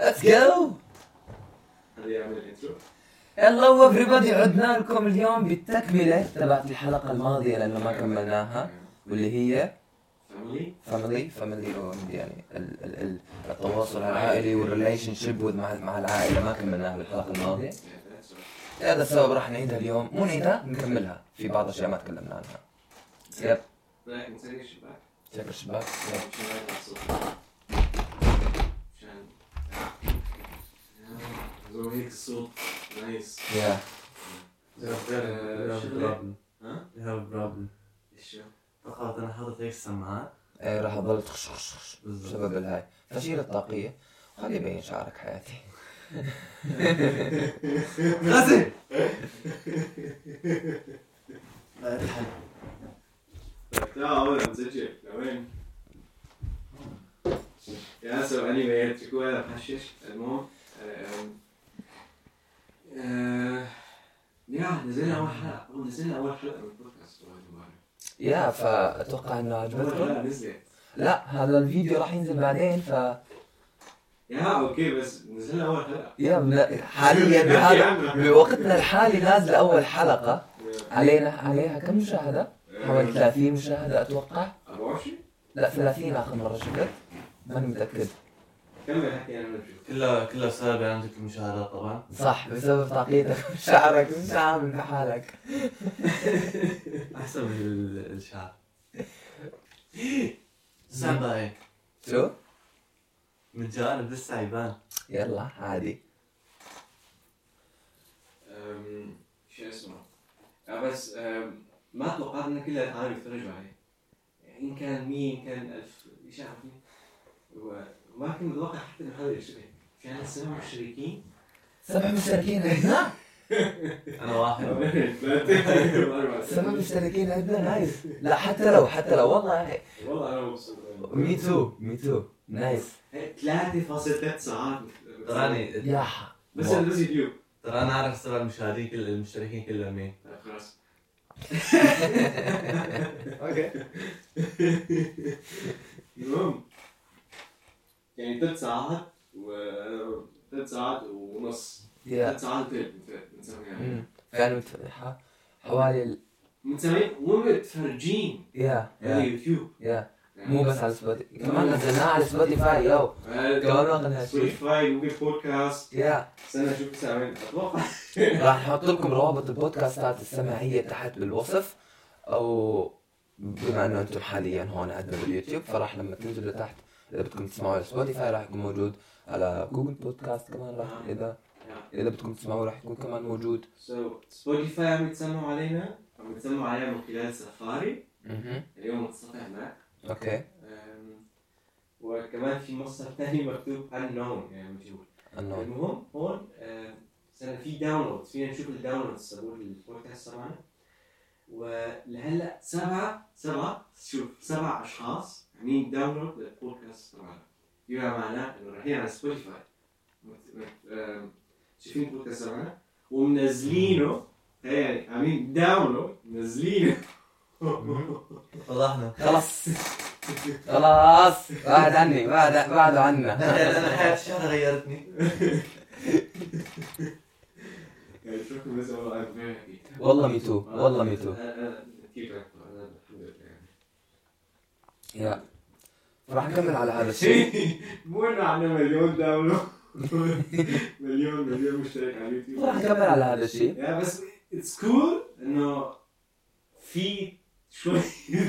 Let's go هذا يعمل ال intro hello everybody عدنا لكم اليوم بالتكملة تبعت الحلقة الماضية لأنه ما كملناها واللي هي family family family يعني ال ال ال التواصل العائلي وال relationship مع مع العائلة. ما كملناها بالحلقة الماضية. هذا السبب راح نعيدها اليوم. مو نعيدها نكملها. في بعض الأشياء ما تكلمنا عنها. yep نسوي الشباك شكل الشباك yep. عشان ما يطلع الصوت عشان زو هيك الصوت نايس يا You have a شغلة. problem. ها؟ You have a problem. إيش شو؟ فقط أنا حاطط هيك السماعات إيه راح اضل تخش خش خش. بسبب الهاي فشيل الطاقية خلي يبين شعرك حياتي غزل لا يضحك تعالوا نسجل لوين؟ yeah so اني تكون أنا بحشش المهم آم، آه، yeah نزلنا اول حلقه نزلنا اول حلقه من البودكاست. yeah فأتوقع إنه لا عجبتكم نزلت لا هذا الفيديو راح ينزل بعدين ف yeah okay بس نزلنا اول حلقه yeah لا، حاليا بهذا بوقتنا الحالي نازله أول حلقة. علينا عليها كم مشاهدة؟ حوالي 30 مشاهدة أتوقع. 24 لا 30 آخر مرة شفت ماني متأكد. كمل حكي أنا بشوف كلها كلها بسبب عندك المشاهدات طبعا. صح بسبب تعقيدك شعرك مش عامل بحالك أحسن من ال- الشعر. سامبا هيك. شو؟ من جانب لسه يبان يلا عادي. أم، شو اسمه؟ آه، بس أم، ما توقعت ان كل العالم يتفرجوا عليه يعني إن كان 100 إن كان 1000 إيش عارفين و- وما كنت متوقع حتى انه هذا في عندنا سبع مشتركين سبع مشتركين عندنا. أنا واحد. سبع مشتركين عندنا. nice. لا حتى لو حتى لو. والله. والله أنا مبسوط. me too me too nice 3.3 ساعات. تراني. yeah بس يوتيوب ترى أنا أعرف سبب المشاهدين كل المشتركين كلهم مين؟ خلاص. okay. المهم. يعني ثلاث ساعات و ثلاث ساعات ونص. ثلاث ساعات وثلث بنسميها. كانوا متفتحة حوالي ال... بنسميها ومتفرجين yeah على يوتيوب yeah مو بس على سبوتيفاي كمان نزلناها على سبوتيفاي يو كمان شيء سبوتيفاي جوجل بودكاست yeah استنى أشوف سامعين. أتوقع. راح نحط لكم روابط البودكاستات السماعية تحت بالوصف. أو بما إنه أنتم حاليا هون عندنا باليوتيوب فراح لما تنزلوا تحت إذا بدكم تسمعوا على سبوتيفاي راح يكون موجود على جوجل بودكاست كمان راح إذا إذا بدكم تسمعوا راح يكون كمان موجود. سو سبوتيفاي عم يتسمعوا علينا عم يتسمعوا علينا من خلال سفاري. اليوم متصفح معك. okay. وكمان في مصدر ثاني مكتوب unknown يعني مجهول. المهم هون استنى في download فينا نشوف ال downloads تبعوا البودكاست تبعنا. ولهلأ سبعة سبعة شوف سبع أشخاص عاملين download للبودكاست تبعنا بما معناه انه رايحين على سبوتيفاي شايفين البودكاست تبعنا ومنزلينه يعني عاملين download منزلينه فضحنا خلاص خلاص بعد عني بعد بعدوا عنا أنا حياتي الشهر غيرتني يعني والله happy. والله me too والله me too أنا- أنا كيف أكبر؟ أنا الحمد لله يعني. yeah. راح نكمل على هذا الشيء. مو إنه عندنا مليون download مليون مليون مشترك على اليوتيوب. راح نكمل على هذا الشيء. yeah بس it's cool إنه في شوي.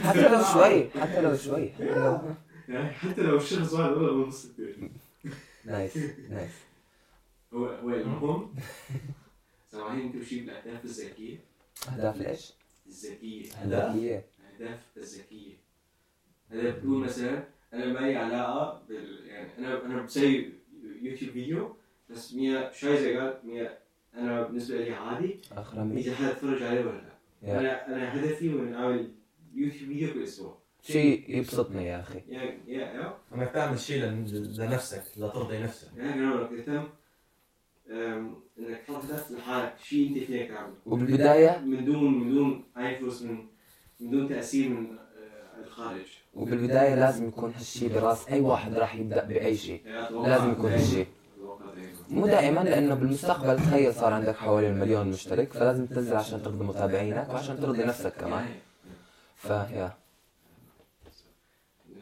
حتى لو شوي حتى لو شوي. حتى لو يعني حتى لو الشخص واحد والله بنص كثير nice nice هو هو المهم سامعين أنتم شيء بالأهداف الذكية. أهداف ليش؟ الذكية. الاهداف الذكية. هذا بتقول مثلا أنا ما لي علاقة بال يعني أنا أنا بسوي يوتيوب فيديو بس مية شاي قال مية أنا بالنسبة لي عادي. آخر مني يجي حد يتفرج عليه ولا لا. أنا أنا هدفي من أعمل يوتيوب فيديو كل أسبوع. شيء يبسطني يا أخي. يعني يا يا انك تعمل شيء لن- لنفسك لترضي نفسك. يعني أنا انك تهتم إنك تحط هدف لحالك شيء أنت فيك تعمله. وبالبداية؟ من دون من دون أي فلوس من من دون تأثير من آه، الخارج. وبالبداية لازم يكون هالشيء براس أي واحد راح يبدأ بأي شيء. لازم يكون هالشيء. مو دائما لأنه بالمستقبل تخيل صار عندك حوالي المليون مشترك فلازم تنزل عشان ترضي متابعينك وعشان ترضي نفسك كمان. فيا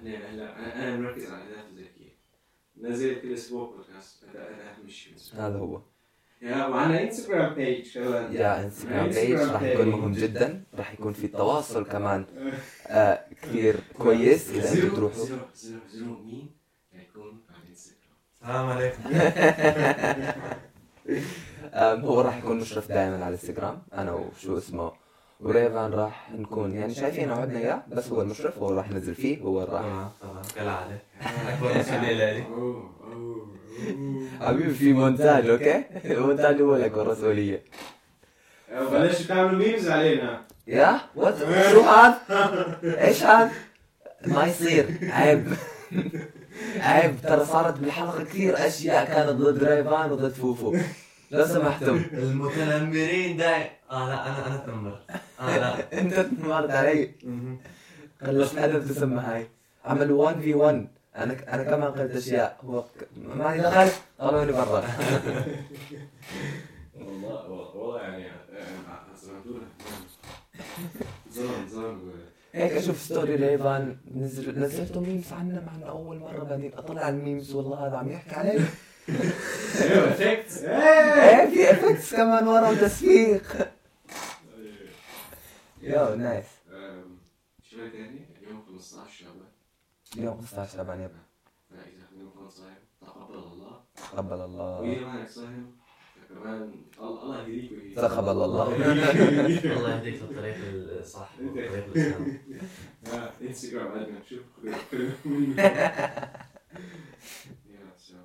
هلا هلا أنا أنا مركز على الأهداف الذكية. نزل كل أسبوع بودكاست هذا أهم شيء. هذا هو. يا وعندنا انستغرام بيج كمان. يا انستغرام بيج راح يكون page. مهم جدا. راح يكون في تواصل كمان. آه كثير كويس. إذا أنتم تروحوا zero zero zero مين يكون على الانستغرام السلام عليكم. هو راح يكون مشرف دائما على الانستغرام أنا وشو اسمه وريفان راح نكون يعني شايفين عودنا إياه بس هو المشرف هو راح ينزل فيه هو راح. طبعا طبعا كالعادة. أكبر مسؤولية حبيبي في مونتاج okay المونتاج هو الاكبر مسؤوليه بلشوا تعملوا memes علينا yeah what شو هذا؟ إيش هذا؟ ما يصير عيب عيب ترى صارت بالحلقة كثير اشياء كانت ضد ريفان وضد فوفو لو سمحتم المتنمرين داي آه لا أنا أنا تنمر آه لا أنت تمرت علي. خلص أدب تسمى هاي. عملوا 1 في 1 أنا أنا كمان قلت أشياء. هو ما دخل طلعوني برا. والله والله يعني سمعتونا ظلم ظلم هيك أشوف ستوري ريفان نزل نزلتوا ميمز عنا معنا أول مرة بعدين أطلع على الميمز والله هذا عم يحكي علي. أيوه افكت إيه في افكتس كمان ورا وتسويق يو نايس شوي ثاني اليوم 15 شعبان اليوم 15 شعبان يبا فاذا خلينا نكون صايم تقبل الله. تقبل الله. واذا ما صايم فكمان الله يهديك ويهديك. تقبل الله. الله يهديك. للطريق الصح والطريق الاسلامي آه، انستغرام عندنا شوف يا سو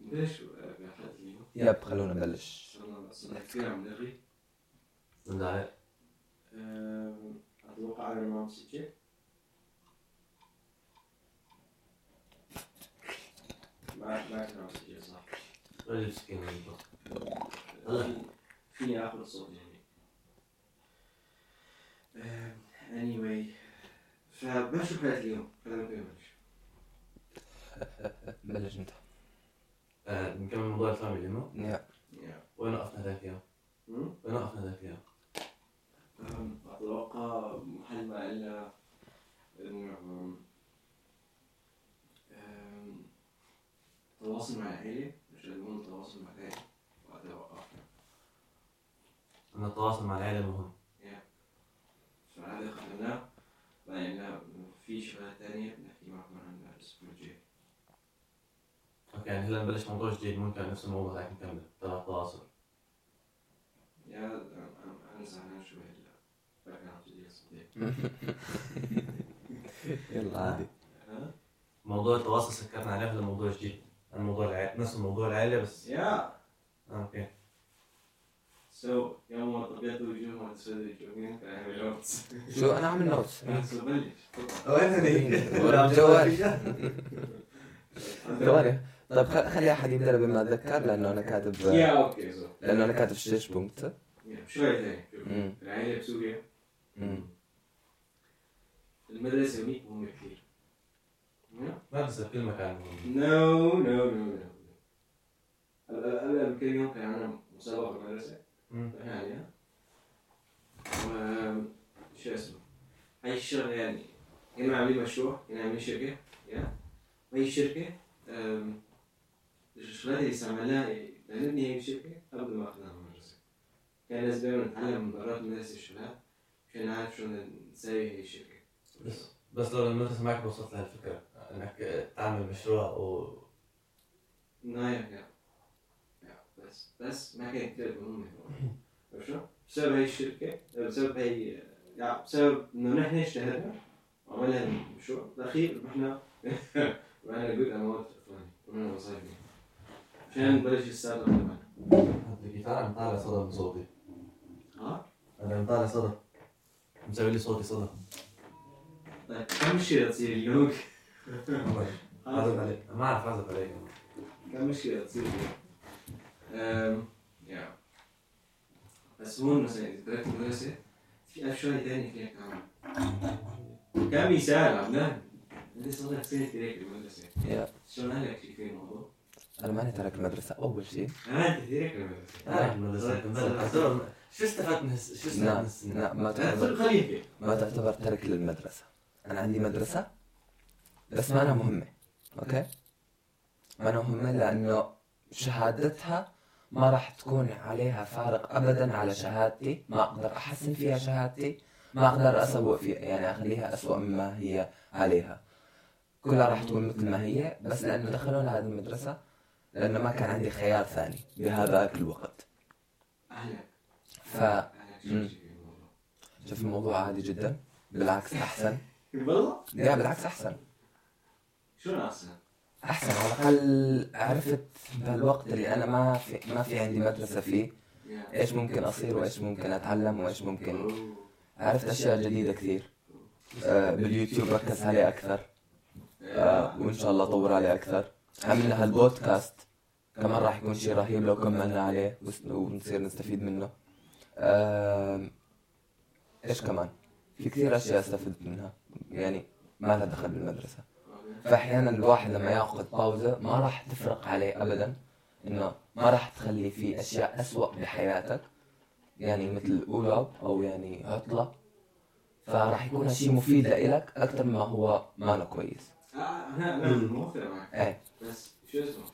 نبلش بحلقة اليوم. يب خلونا نبلش. صرنا كثير عم نلغي. ندعي أم، أتوقع أنا ما مسجل ما ما عم مسجل صح رجل فيني اخذ الصوت يعني anyway فبلشوا حلقة اليوم خلينا نبلش بلش انت آه، نكمل موضوع الفاميلي مو؟ يا. وين وقفنا ذاك اليوم؟ وين وقفنا ذاك اليوم؟ أم، أتوقع محل ما إلا إنه أم، أم، تواصل مع العيلة مش المهم التواصل مع العيلة وقتها وقفنا أن التواصل مع العائلة مهم. فهذا بعدين لا، في شغلات تانية بنحكي معكم عنها الأسبوع الجاي. okay يعني هلا نبلش موضوع جديد ممكن نفس الموضوع هيك نكمله تبع التواصل. yeah أم- أم- أنا زعلان شوي هلا. فكان عم تجي الصديق يلا عادي؟ موضوع التواصل سكرنا عليه هذا موضوع جديد عن موضوع العائلة نفس موضوع العائلة بس. yeah آه، okay so يوم ما طبيت وجوه ما تسود وجوهين فأنا جاوبت شو أنا عامل notes بلش وين ورا الجوال ثواني طيب خلي أحد يبدأ بما أتذكر لأنه أنا كاتب yeah okay لأنه أنا كاتب Stichpunkte شوي ثاني. العائلة بسوريا. المدرسة هنيك مهمة كثير. ما بصير كل مكان مهم no no no no كم يوم كان عندنا مسابقة بالمدرسة مم. رحنا عليها شو اسمه؟ هاي الشغلة يعني كانوا عاملين مشروع كانوا عاملين شركة يا. وهي الشركة الشغلات اللي استعملناها لنبني هاي الشركة قبل ما أخذناها من المدرسة. كان لازم دايما نتعلم من برات المدرسة الشغلات عشان نعرف شو نسوي هاي الشركة. بس بس لو المدرسة معك وصلت لهالفكرة انك تعمل مشروع و يا يا بس بس ما كانت كثير عرفت شو؟ بسبب هاي الشركة بسبب هاي يعني بسبب انه نحن اجتهدنا وعملنا المشروع الاخير ربحنا ربحنا good amount ربحنا مصاري عشان نبلش ال start up تبعنا الجيتار عم طالع صدى من صوتي. ها؟ أنا عم طالع صدى. مسوي لي صوتي صدى. طيب كم مشكلة تصير اليوم؟ عزف عليك ما أعرف عزف عليك كم مشكلة تصير يا. بس هون مثلا إذا تركت المدرسة في شغلة ثانية فيها تعمل كمثال عم نعمل انت صار سنة ترك المدرسة؟ يا. شلون اهلك شايفين الموضوع؟ أنا ماني ترك المدرسة. أول شيء انت هيك آه، المدرسة. كملت. تعتبر- شو استفدت من شو استفدت من لا السنة؟ لا ما لا تعتبر ما تعتبر ترك للمدرسة. أنا عندي مدرسة. بس ما أنا مهمة. أوكي؟ ما أنا مهمة لأنه شهادتها ما راح تكون عليها فارق أبدا على شهادتي ما أقدر أحسن فيها شهادتي ما أقدر أسوء فيها يعني أخليها أسوأ مما هي عليها. كلها راح تكون مثل ما هي بس لأنه دخلوني هذه المدرسة لأنه ما كان عندي خيار ثاني بهذاك الوقت. ف؟ شوف الموضوع عادي جدا. بالعكس أحسن. والله لا بالعكس أحسن. شو ناقصها؟ أحسن على الأقل عرفت بهالوقت اللي أنا ما في ما في عندي مدرسة فيه. إيش ممكن أصير وإيش ممكن أتعلم وإيش ممكن. عرفت أشياء جديدة كثير. آه باليوتيوب ركز عليه أكثر. آه وإن شاء الله اطور عليه أكثر. عملنا هالبودكاست كمان راح يكون شيء رهيب لو كملنا عليه ونصير نستفيد منه. آه إيش كمان؟ في كثير أشياء استفدت منها. يعني ما لها دخل بالمدرسة. فأحيانا الواحد لما يأخذ باوزه ما راح تفرق عليه ابدا إنه ما راح تخلي في أشياء أسوأ بحياتك يعني مثل اولاب أو يعني عطلة فراح يكون شيء مفيد لإلك أكثر ما هو ماله كويس. آه، أنا أنا موافق معك. إيه. بس شو اسمه؟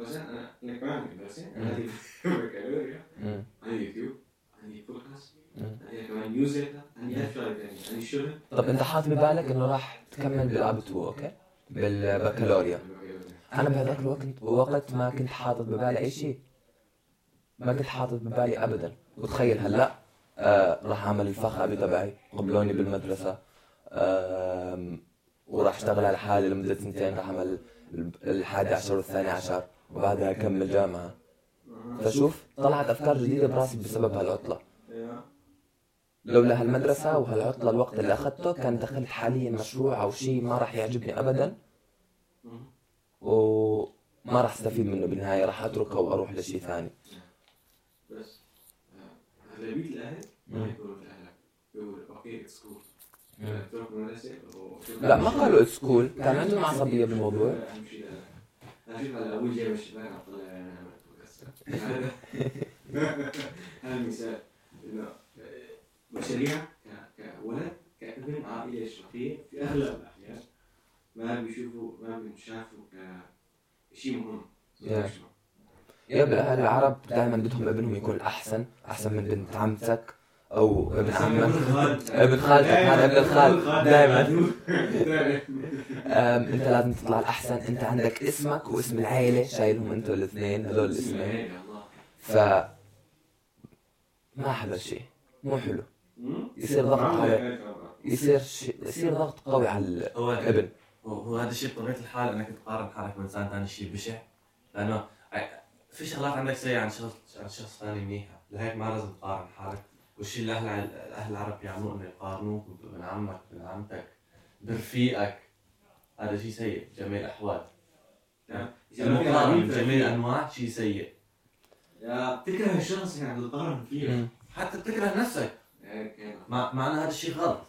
مثلا أنا أنا كمان عندي بكالوريا. عندي يوتيوب عندي بودكاست. عندي كمان newsletter عندي ثانية عندي شغل. طب أنت حاط ببالك إنه راح تكمل بال Abitur okay؟ بالبكالوريا. أنا بهذاك الوقت وقت ما كنت حاطط ببالي أي شيء. ما كنت حاطط ببالي ابدا. وتخيل هلأ آه راح أعمل ال Fachabi تبعي. قبلوني بالمدرسة. آم، وراح أشتغل على حالي لمدة سنتين راح أعمل الحادي عشر والثاني عشر وبعدها أكمل جامعة. فشوف طلعت أفكار جديدة براسي بسبب هالعطلة. لولا هالمدرسه وهالعطله الوقت اللي أخذته كان دخلت حاليا مشروع أو شيء ما راح يعجبني ابدا. وما راح أستفيد منه بالنهاية راح أتركه وأروح لشيء ثاني. بس آه، اغلبيه الاهل ما في اهلك يقول اتس كول وشوف- لا ما قالوا اتس كول كان عندهم بالموضوع. يعني عملت بودكاست. هذا آه، مشاريع كولد كابن عائلة اشرافيه في أغلب الأحيان ما بيشوفوا ما بينشافوا كشيء مهم. يا العرب دائما بدهم ابنهم يكون الاحسن أحسن من بنت عمتك أو ابن عمك. ابن خالتك. هذا ابن الخال دائما أنت لازم تطلع الأحسن. أنت عندك اسمك واسم العائله شايلهم أنتوا الاثنين هذول الاسمين. ف ما أحلى شيء مو حلو. يصير ضغط عليه يصير. يصير ضغط قوي على هو الابن. هو هو هذا الشيء بطبيعة الحال إنك تقارن حالك بانسان ثاني شيء بشع. لأنه في شغلات عندك سيئه عن شخص عن شخص ثاني منيحه لهيك ما لازم تقارن حالك. والشيء اللي أهل الاهل العرب بيعملوه إنه يقارنوك بابن عمك بابن عمتك برفيقك هذا شيء سيء بجميع الأحوال. المقارنه بجميع الأنواع شيء سيء. يا بتكره الشخص يعني بتقارن فيه. حتى بتكره نفسك. مع مع ان هذا الشيء غلط.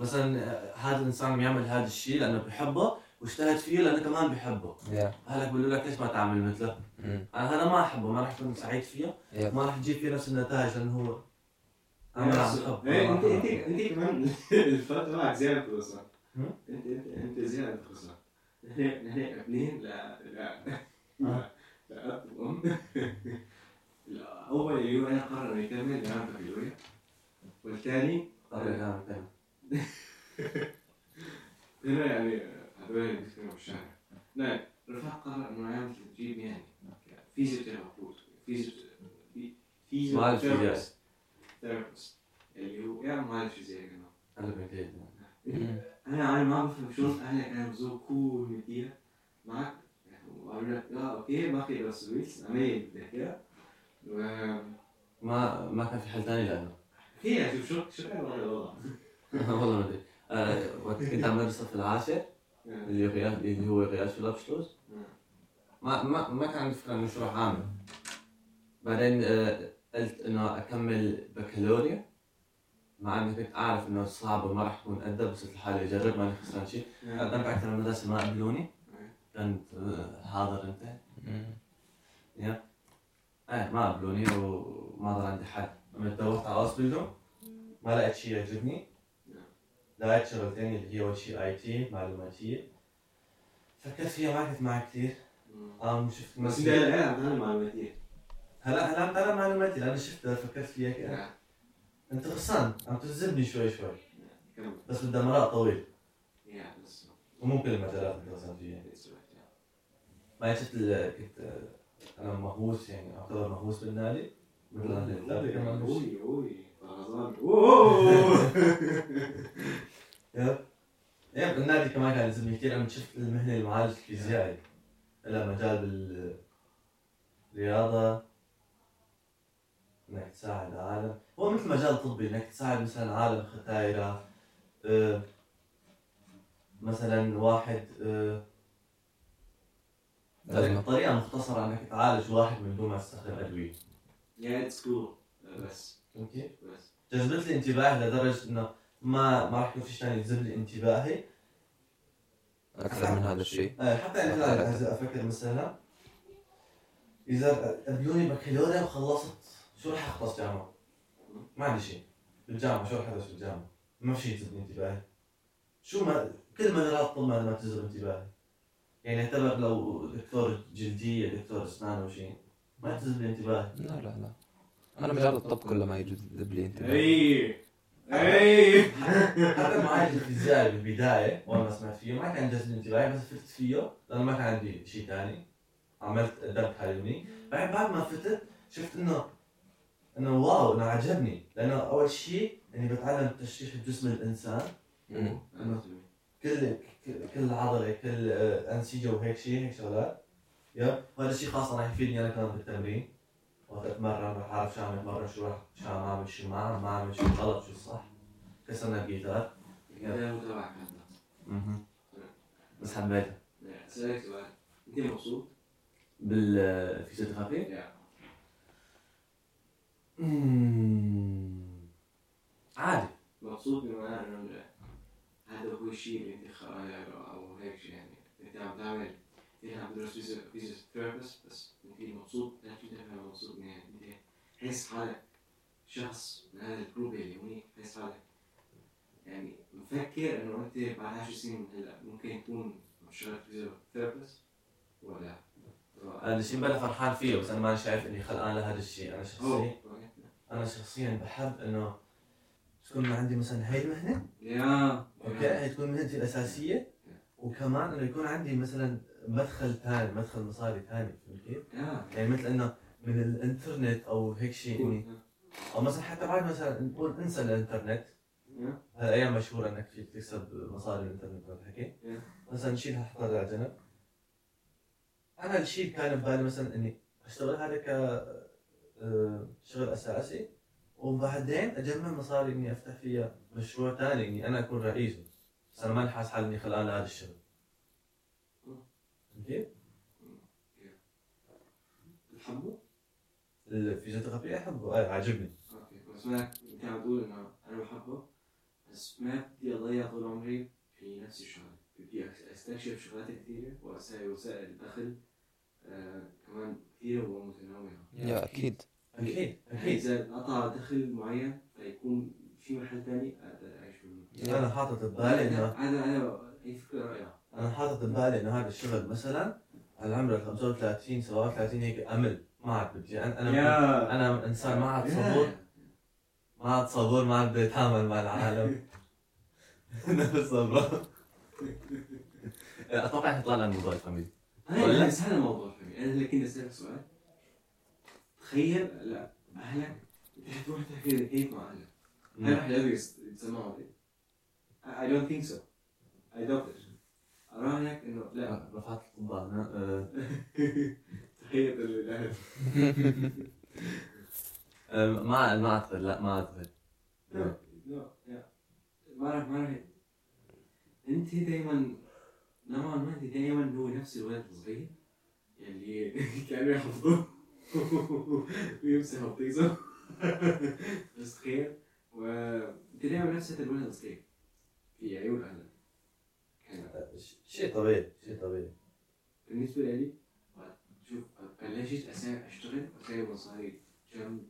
مثلا آه، هذا الإنسان بيعمل هذا الشيء لأنه بحبه واجتهد فيه لأنه كمان بحبه. يا أهلك بيقولوا لك ليش ما تعمل مثله؟ مم. أنا هذا ما أحبه ما راح اكون سعيد فيه يب. ما راح تجيب فيه نفس النتائج لأنه هو حب إيه، انت انت أنت كمان الفرق تبعك زيادة خصوصا هم؟ انت انت أنت زيادة خصوصا نحن نحن ابنين لا لا لا اب وام لا، أول هو أنا قرر يكمل جامعة بكالوريا والثاني يعمل كذا. هنا يعني هذول بيسكنوا بالشارع لا رفاق قرر انه يعمل تدريب يعني Physiotherapeut physio معالج فيزيائي. physiotherapist therapist اللي هو يعمل معالج فيزيائي كمان بنتين مم. أنا أنا ما بفهم شلون اهلك كانوا super cool مدير معك؟ وقالوا لك آه okay ما في بس عمليه بدك اياها و- ما ما كان في حل ثاني لأنه. فيها شوف شو شو الوضع؟ والله ما أدري. آه، وقت كنت عم بدرس في العاشر اللي غياش اللي هو غياش في ما ما ما كان عندي فكرة انه شو راح اعمل بعدين آه، قلت إنه أكمل بكالوريا. مع إني كنت أعرف إنه صعب وما راح أكون قدها بس قلت لحالي أجرب ماني خسران شيء. قدمت أكثر من مدرسه ما قبلوني. كنت آه، حاضر انت. يا. إيه ما قبلوني وما ضل عندي حل لما دورت على اوسبيلدو ما لقيت شيء يعجبني لقيت شغلتين اللي هي اول شيء اي تي معلوماتيه فكرت فيها ما كنت معي كثير قام شفت بس انت هلا تعلم معلوماتيه هلا هلا تعلم معلوماتي لأنه شفتها فكرت فيها كده انت غصان عم تجذبني شوي شوي بس بدها مراء طويل كل المجالات اللي غصان فيها ما شفت كنت أنا مهووس يعني اعتبر مهووس بالنادي فرزان اوه يب يب النادي كمان كان يلزمني كثير أنا شفت المهنه المعالج الفيزيائي لها مجال بالرياضه انك تساعد العالم هو مثل مجال طبي انك تساعد مثلا عالم ختايره مثلا واحد لازم. طريقه مختصره انك تعالج واحد من دون ما تستخدم ادويه yeah it's cool بس فهمت كيف؟ بس جذبت لي انتباه لدرجة إنه ما ما راح يكون في شيء ثاني يجذب لي انتباهي. أكثر من هذا الشيء. آه، حتى يعني لا هسه أفكر مثلا إذا قبلوني بكالوريا وخلصت شو راح أخلص جامعة؟ ما عندي شيء. بالجامعة شو راح ادرس بالجامعة؟ ما في شيء يجذب انتباهي. شو ما كل مجالات الطب ما ما تجذب انتباهي. يعني اعتبر لو دكتور جلدية دكتور أسنان أو شيء ما تجذب لي انتباهي لا لا لا. أنا مجال الطب كله ما يجذب لي انتباه. اي اي حتى معالج الفيزيائي بالبداية اول ما سمعت فيه. ما كان جذب انتباهي بس فتت فيه. لأنه ما كان عندي شيء ثاني عملت قدمت حالي مني بعد بعد ما فتت شفت إنه إنه واو إنه عجبني. لأنه أول شيء إني بتعلم تشريح جسم الإنسان. كل- كل عضلة كل آه، أنسجة وهيك شيء هيك شغلات. yeah وهذا الشيء خاصة راح يفيدني أنا كمان بالتمرين وقت اتمرن راح أعرف شو عم اتمرن شو راح شو عم أعمل شو ما عم أعمل شو غلط شو صح. كسرنا الجيتار. متابعك هذا بس حبيتها أنت مبسوط؟ بال physiotherapy عادي. مبسوط إنه هذا هو الشيء اللي أنت خ- أو هيك شيء يعني. أنت عم تعمل انت عم تدرس physiotherapist بس انت مبسوط لا انت فعلا مبسوط من يعني انت حس حالك شخص من هذا ال group اللي هونيك حس حالك يعني مفكر انه انت بعد 10 سنين من هلا ممكن تكون شغال physiotherapist ولا هذا الشيء بلا فرحان فيه بس أنا ما شايف اني خلقان لهذا الشيء أنا شخصيا أنا شخصيا بحب انه تكون عندي مثلا هاي المهنه يا أوكي هي تكون مهنتي الاساسيه وكمان انه يكون عندي مثلا مدخل ثاني مدخل مصاري ثاني فهمت كيف؟ يا يعني مثل إنه من الإنترنت أو هيك شيء اني أو مثلا حتى بعد مثلا نقول انسى الإنترنت. يا. هالايام مشهورة إنك فيك تكسب مصاري من الإنترنت ولا الحكي Yeah. مثلا نشيلها نحطها على جنب. أنا الشيء كان ببالي مثلا إني أشتغل هذا ك آه، شغل أساسي وبعدين أجمع مصاري إني أفتح فيها مشروع ثاني إني أنا أكون رئيسه بس أنا ماني حاسس حالي إني خلقان لهذا الشغل. كيف؟ بتحبه؟ ال physiotherapy احبه عاجبني. okay بس ما عم تقول إنه أنا بحبه. بس ما بدي اضيع طول عمري في نفس الشغلة. بدي أستكشف شغلات كثيرة واسوي وسائل دخل آه كمان كثيرة ومتنوعه يا أكيد. أكيد. يعني أكيد. إذا قطع دخل معين فيكون في محل ثاني أقدر أعيش منه. أنا حاطط ببالي إنه هذا هذا هي فكرة رائعه أنا حاطط ببالي إنه هذا الشغل مثلا على عمر ال 35 37 هيك أمل. ما عاد بدي. أنا أنا أنا إنسان ما عاد صبور. ما عاد صبور ما عاد بدي اتعامل مع العالم. نفس أتوقع طالع من موضوع ال family هاي ولا؟ بس هذا الموضوع فهمي أنا اللي كنت أسألك سؤال. تخيل لا أهلك انت حتروح تحكي لي كيف مع أهلك. هل رح يقدروا يس- يسمعوا؟ I don't think so. I doubt it. أراهنك إنه لا رفعت القبعة. تخيل الأهل أه، ما ما أعتقد لا ما أعتقد. لا لا. ما راح ما راح أنت دايما نوعا ما أنت دايما هو نفس الولد الصغير يلي كانوا يحفظوه ويمسح بطيسه بس خير وأنت دايما نفس هذا الولد الصغير في عيون ش- شيء طبيعي شيء طبيعي. بالنسبة لي شوف بلشت أسا- أشتغل واسوي مصاري كم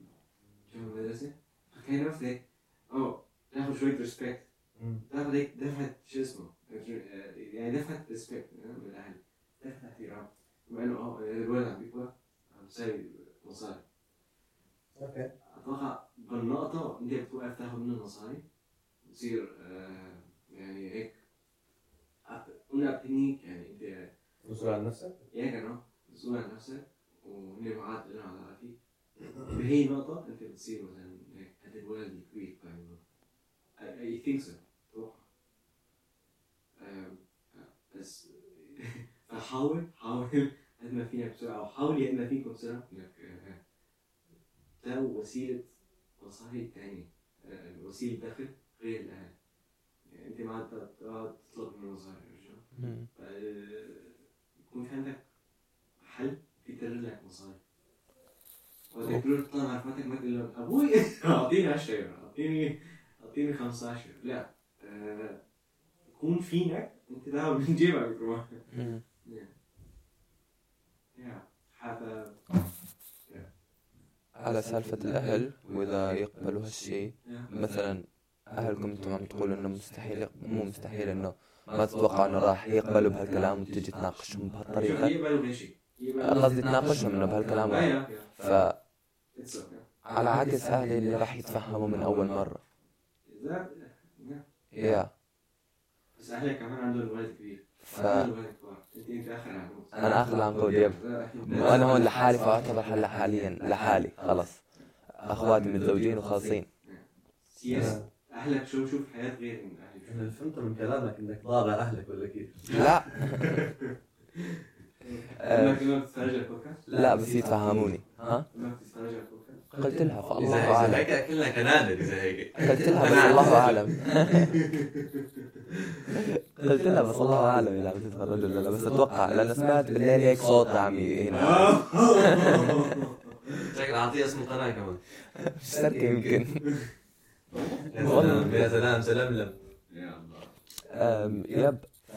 كم مدرسة. فكان نفسي. هيك اوه تاخذ شوية respect. تاخذ هيك دفعة شو اسمه؟ يعني دفعة respect من الاهل دفعة احترام. بما إنه آه الولد عم بيكبر عم يسوي مصاري. okay. أتوقع بالنقطة انت بتوقف تاخذ منه مصاري بتصير آه يعني هيك أنا بتنيك يعني انت مسؤول عن نفسك؟ هيك أنا مسؤول عن نفسك معاد لنا على فيك بهي النقطة أنت بتصير مثلا هذا الولد الكبير فاهم اي ثينك سو أتوقع آم، بس فحاول حاول قد ما فيك بسرعة وحاول قد ما فيك بسرعة. إنك آه، تلاقوا وسيلة مصاري تانية آه، وسيلة دخل غير الأهل يعني أنت ما عاد تقعد تطلب من مصاري عرفت شلون؟ مم. آه، يكون في عندك محل يدر لك مصاري وإذا تروح تطلع معرفاتك ما تقول لهم أبوي أعطيني 10 يورو أعطيني أعطيني 15 لا آه، يكون فينك أنت تاخذ من. يا هذا على سالفة الأهل وإذا يقبلوا هالشي يا. مثلا أهلكم أنتم عم تقولوا إنه مستحيل مو مستحيل إنه ما تتوقع إنه راح يقبلوا بهالكلام وتجي تناقشهم بهالطريقة. قصدي تناقشهم إنه بهالكلام. It's okay. عكس أهلي اللي راح يتفهموا من أول مرة. يا. بس اهلك كمان عندهم ولد كبير ف انت اخر العنقود، يب. وأنا هون لحالي فأعتبر هلا حاليا لحالي خلص أخواتي متزوجين وخالصين سياسة اهلك شو شوف حياة غير من اهلك أنا فهمته من كلامك انك ضابع اهلك ولا كيف؟ لا آه،؟ لا بس يتفهموني ها؟ قلت لها اذا فالله اذا أعلم هيك كلنا كنادر اذا هيك قلت لها بس الله أعلم قلت لها بس الله أعلم إذا عم تتفرج ولا لا بس أتوقع لأن سمعت بالليل هيك صوت عم هنا. شكل اعطيه اسم القناه كمان. شركة يمكن. يا سلام يا سلام سلملم يا الله يب ف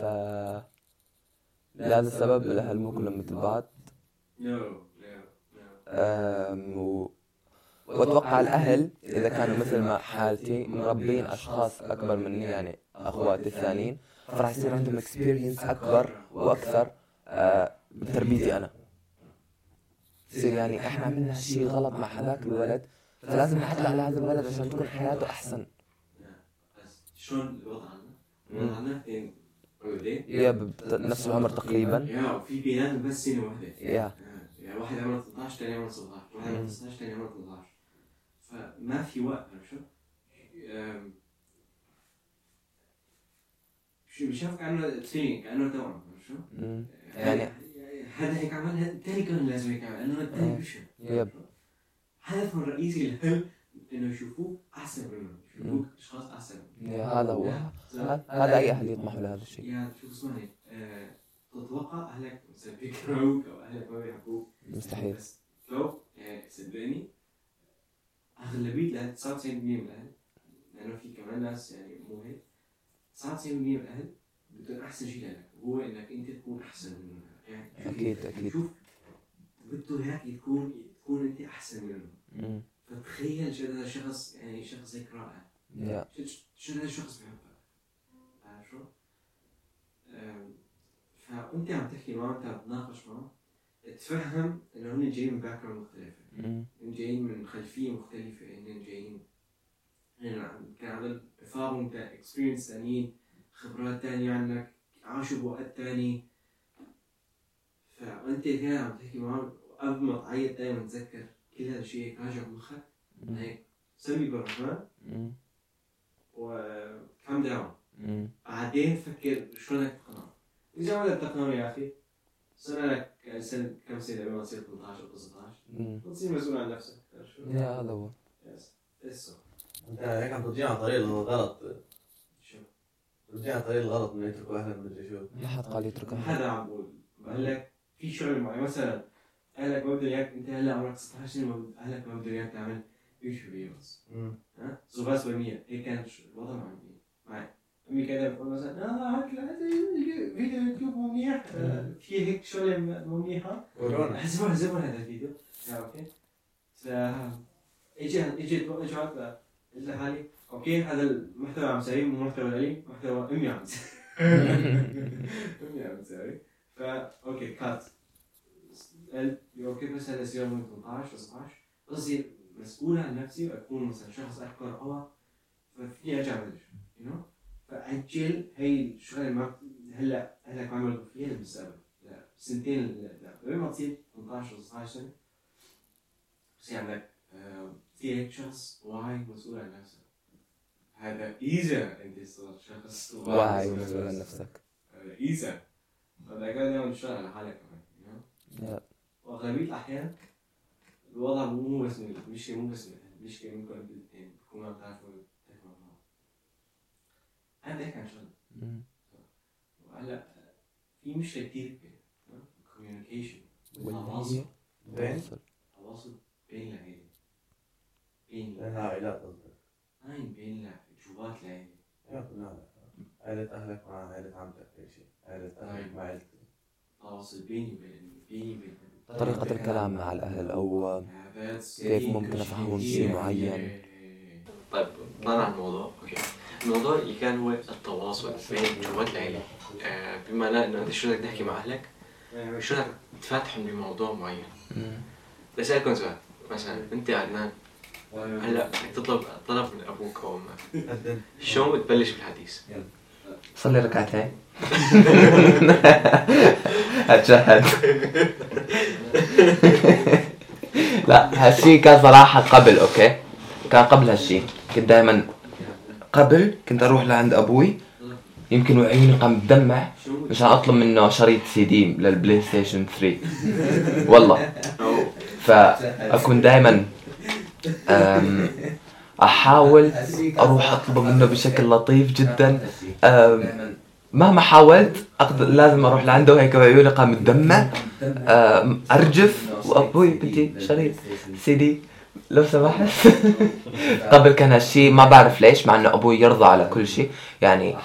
لهذا السبب الأهل مو كلهم مثل بعض no no أم، و... وأتوقع الأهل إذا كانوا مثل ما حالتي مربين أشخاص أكبر مني يعني أخواتي الثانيين فراح يصير عندهم experience أكبر وأكثر آه، بتربيتي أنا. يصير يعني إحنا عملنا شيء غلط مع هذاك الولد فلازم نحل على هذا الولد عشان تكون حياته أحسن. بس شلون الوضع عندنا؟ الوضع عندنا اثنين ولدين يا نفس العمر تقريبا. يا وفي بيناتهم بس سنة واحدة. يا. يعني واحد عمره 13 ثاني عمره 17 واحد عمره مم. 19 ثاني عمره 13 فما في وقت عرفت شو؟ أم، شو بشوف كأنه فيلينج كأنه توأم شو؟ مم. يعني يعني- هذا هيك عمل الثاني كان لازم هيك يعمل لأنه الثاني آه. بيشوف يب. هدفهم الرئيسي للأهل إنه يشوفوك أحسن منهم يشوفوك اشخاص أحسن هذا هو. هذا أي أهل يطمح لهذا الشيء. يعني شوف اسمعني آه، تتوقع أهلك مثلا بيكرهوك أو أهلك ما بيحبوك؟ مستحيل. بس لو يعني صدقني أغلبية الاهل 99% من الأهل لأنه في كمان ناس يعني مو هيك. 99% من الاهل بدهم أحسن شيء لك وهو إنك أنت تكون أحسن منهم. يعني أكيد أكيد. شوف بده اياك تكون تكون أنت أحسن منهم. مم. فتخيل شو هذا الشخص يعني شخص هيك رائع. شو- هذا الشخص بيحبك عارف شو؟ فأنت عم تحكي معه أنت عم تناقش معه تفهم إنه هن جايين من background مختلفه جايين من خلفية مختلفة هن جايين هن عم- كان عندهم انت experience ثانيين خبرات ثانية عنك عاشوا بوقت ثاني فأنت كان عم تحكي معه قبل ما تعيط دائما تذكر كل هذا الشيء راجع بمخك. هيك سمي بالرحمن مم. و calm down. بعدين فكر شلون بدك تقنعه إذا ما بدك تقنعه يا أخي صار لك سنة كم سنة قبل ما تصير 18 أو 19 مم. تصير مسؤول عن نفسك شو؟ yeah هذا هو yes انت هيك عم تضيع عن طريق الغلط. شو تضيع عن طريق الغلط انه يتركوا اهلهم مدري شو. ما حد قال يترك أهله. هذا عم بقول بقول لك في شغل معي مثلا أهلك ما بدهم اياك أنت هلا عمرك 16 سنة ما بد- أهلك ما بدهم اياك تعمل يوتيوب videos. ها؟ زباس بالمية هيك كان ش- الوضع معي. معي. أمي كذا بقول مثلا آه هاك فيديو يوتيوب مو منيح آه، في هيك شغلة مو منيحه كورونا. زمان زمان هذا الفيديو. yeah okay. ف اجى اجى اجى قلت لحالي okay هذا المحتوى عم سويه مو محتوى لي محتوى أمي عم أمي عم تسوي فا okay كات قلت okay بس هذا يصير من 18 19 بس اصير مسؤول عن نفسي وأكون مثلا شخص أكبر قوى ففيني ارجع بدري يو نو فأجل هي الشغله اللي ما هلا هلا ما عملت فيها للمستقبل. سنتين لا قبل ما تصير 18 و 19 سنة. بصير عندك تصير هيك شخص واعي مسؤول عن نفسه هذا اذا انت صرت شخص واعي مسؤول عن نفسك هذا اذا فبدك دائما تشتغل على حالك كمان. واغلبيه الأحيان الوضع مو بس المشكلة مو بس الأهل، المشكلة ممكن تكونوا ما بتعرفوا تفهموا بعض أنا شغلة. مم. وهلأ في مشكلة كثير كبيره كوميونيكيشن واللي تواصل هي بين تواصل بين العائله بين العائلات قصدك. هاي بين الع- جوات العائله لا لا عائلة أهلك مع عائلة عمتك هيك شيء. عائلة أهلك مع عائلتي تواصل بيني وبين بيني وبين. طريقة الكلام مع الأهل أو كيف ممكن أفهمهم شيء معين. طيب طلع عن الموضوع أوكي. الموضوع اللي كان هو التواصل بين جوات العيلة آه، بمعنى انه أنت شو بدك تحكي مع أهلك شو بدك تفاتحهم بموضوع معين؟ مم. بس اسالكم سؤال. مثلا أنت عدنان هلا بدك تطلب طلب من أبوك أو أمك شلون بتبلش بالحديث؟ صلي ركعتين. أتشهد. لا هالشي كان صراحة قبل okay؟ كان قبل هالشي. كنت دائما قبل كنت أروح لعند أبوي. يمكن وعيوني قام تدمع. مشان أطلب منه شريط سي دي للبلاي ستيشن 3 والله. فأكون دائما أحاول أروح اطلبه منه بشكل لطيف جدا. مهما حاولت أقدر لازم أروح لعنده. وهيك وعيوني قام تدمع أرجف. وأبوي بدي شريط سي دي لو سمحت. قبل كان هالشي ما بعرف ليش مع إنه أبوي يرضى على كل شيء. يعني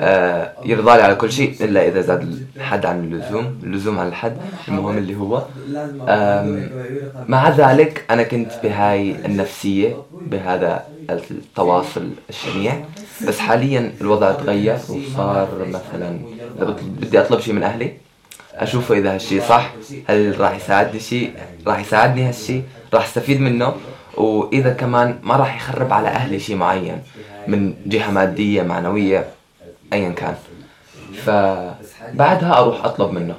آه يرضى لي على كل شيء إلا إذا زاد الحد عن اللزوم. اللزوم عن الحد المهم اللي هو. مع ذلك أنا كنت بهاي النفسية بهذا التواصل الشنيع. بس حاليا الوضع تغير وصار مثلا بدي أطلب شيء من أهلي أشوفه إذا هالشيء صح هل راح يساعدني شيء راح يساعدني هالشيء راح أستفيد منه؟ وإذا كمان ما راح يخرب على أهلي شيء معين من جهة مادية معنوية ايا كان. فبعدها أروح أطلب منه.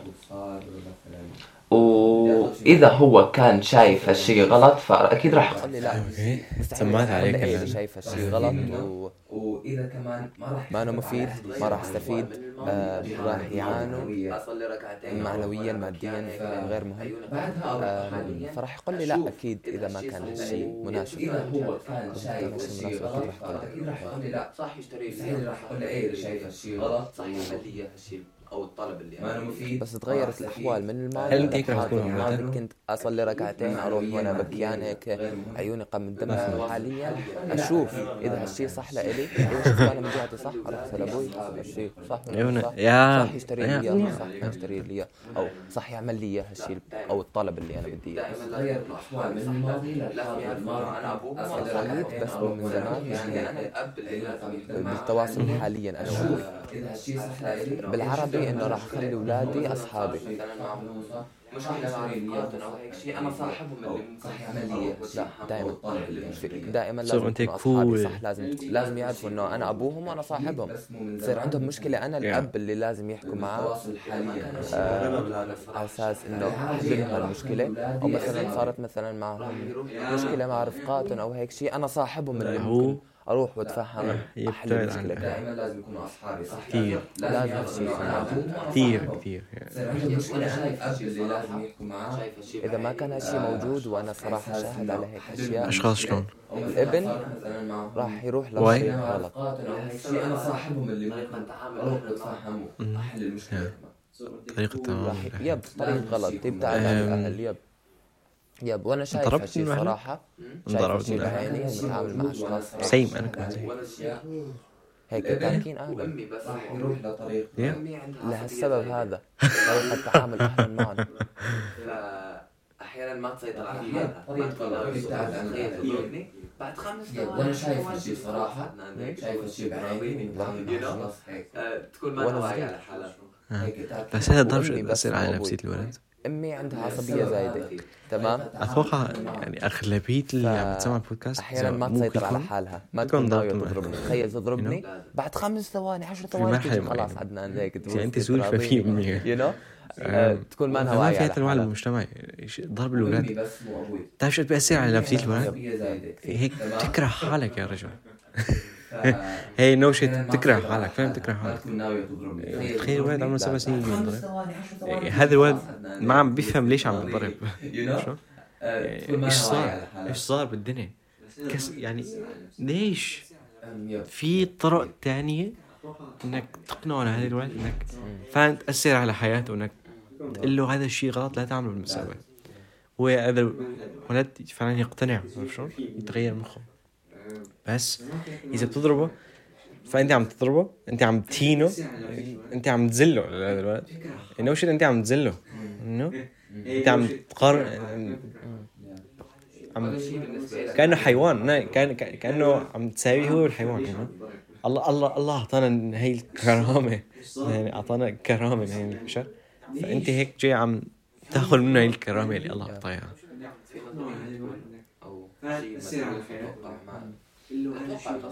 واذا هو كان شايف هالشيء غلط فأكيد راح يقول لي لا سمعت عليك. اذا شايف هالشيء غلط. وإذا كمان ما راح ما أنا مفيد ما راح أستفيد آه راح يعانوا معنويا. ماديا غير مهم. آم، فراح يقول لي لا أكيد إذا ما كان هالشيء مناسب. إذا هو كان شايف هالشيء مناسب. أكيد راح يقول لي لا صح يشتري لي راح يقول لي إيه اذا شايف هالشيء غلط صح يعمل لي هالشيء أو الطلب اللي ما أنا مفيد. بس تغيرت الأحوال من الماضي. هل هيك رح تكون؟ كنت أصلي ركعتين أروح وأنا بكيان هيك عيوني قام تدمع حاليا. أشوف إذا هالشيء صح لإلي. اذا شفت أنا من جهتي صح. أروح اسال أبوي هالشيء صح صح. يا- صح يشتري لي يا- إياه. صح ما يشتري لي إياه. أو صح يعمل لي إياه هالشيء أو الطلب اللي أنا بدي إياه. تغير الأحوال من الماضي للحاضر. الماضي أنا أبوه صليت بس من زمان يعني أنا الأب اللي. بالتواصل حاليا أشوف إذا هالشيء إنه راح أخلي أولادي أصحابي. مش إحنا معرفات أو هيك شيء. أنا صاحبهم اللي لا دائما. دائما لازم cool. صح؟ لازم لازم يعرفوا إنه أنا أبوهم وأنا صاحبهم. يصير عندهم مشكلة. أنا الأب اللي لازم يحكوا معاه آه، على أساس إنه احل لهم المشكلة. أو مثلا صارت مثلا معهم مشكلة مع رفقاتهم أو هيك شيء. أنا صاحبهم اللي هو- ممكن أروح وأتفهم أحل المشكلة. عنك. دائما لازم يكونوا أصحابي صح؟ كثير لازم كثير كثير يعني. مشكله أنا الاب اللي لازم يحكوا معاه إذا ما كان هالشيء موجود وأنا صراحة شاهد على هيك أشياء أشخاص شلون؟ الإبن راح يروح. لشيء غلط. أنا صاحبهم اللي ممكن أروح واتفهم واحل المشكلة. طريقة تمام راح يب طريق غلط. يبتعد عن. الاهل يب. يب وأنا شايف هالشيء؟ صراحة شايف هالشيء؟ بعيني متعامل مع أشخاص. سيم أنا كمان زي هيك تاركين اهله وأمي بس. راح يروح لطريق. Yeah. أمي عندها لهالسبب. هذا طريقة التعامل احسن معهم. فأحيانا ما تسيطر على حالها ما تضربني بعد خمس ثواني وأنا شايف ثواني هالشي بتصير صراحة. عندنا شايف هالشي بعيني. بتعامل آه، تكون ما وأنا واعي صغير. على حالها آه. بس هذا الضرب شو بس بأثر على. نفسية الولد؟ أمي عندها زايدة. هذا. تمام؟ أتوقع يعني أغلبية اللي عم تسمع البودكاست أحيانا ما تسيطر على حالها. ما تكون ضغط تضربني. تخيل تضربني. بعد خمس ثواني عشر في ثواني مرحلة تيجي خلاص. عدنان هيك اذا أنت سوري ففي امنيه يو نو تكون ما لها ما في على انواع حالها. المجتمع ضرب أمي الاولاد بس مو أبوي. بتعرف شو بيأثر على نفسية الولد؟ هيك تمام؟ تكره حالك يا رجل. هي نو شيت تكره حالك فاهم. تكره حالك تخيل ولد عمره سبع سنين ثواني إيه، هذا الولد. ما عم بيفهم ليش عم ينضرب ما إيش صار؟ إيش صار بالدنيا؟ كس يعني ليش؟ في طرق تانية إنك تقنعه على هذا الولد إنك فعلا تأثر على حياته إنك تقول له هذا الشيء غلط لا تعمله بالمستقبل وهذا الولد فعلا يقتنع عرفت شلون؟ يتغير مخه بس. إذا بتضربه فأنت عم تضربه أنت عم تهينه أنت عم تذله الولد انه أنت عم تذله انه أنت عم تقارن عم. كأنه حيوان. كان كأن- كأنه عم تساويه هو والحيوان يعني الله الله الله أعطانا هي الكرامة. يعني أعطانا كرامة هي البشر. فأنت هيك جاي عم تاخذ منه هي الكرامة اللي الله أعطاها. أو.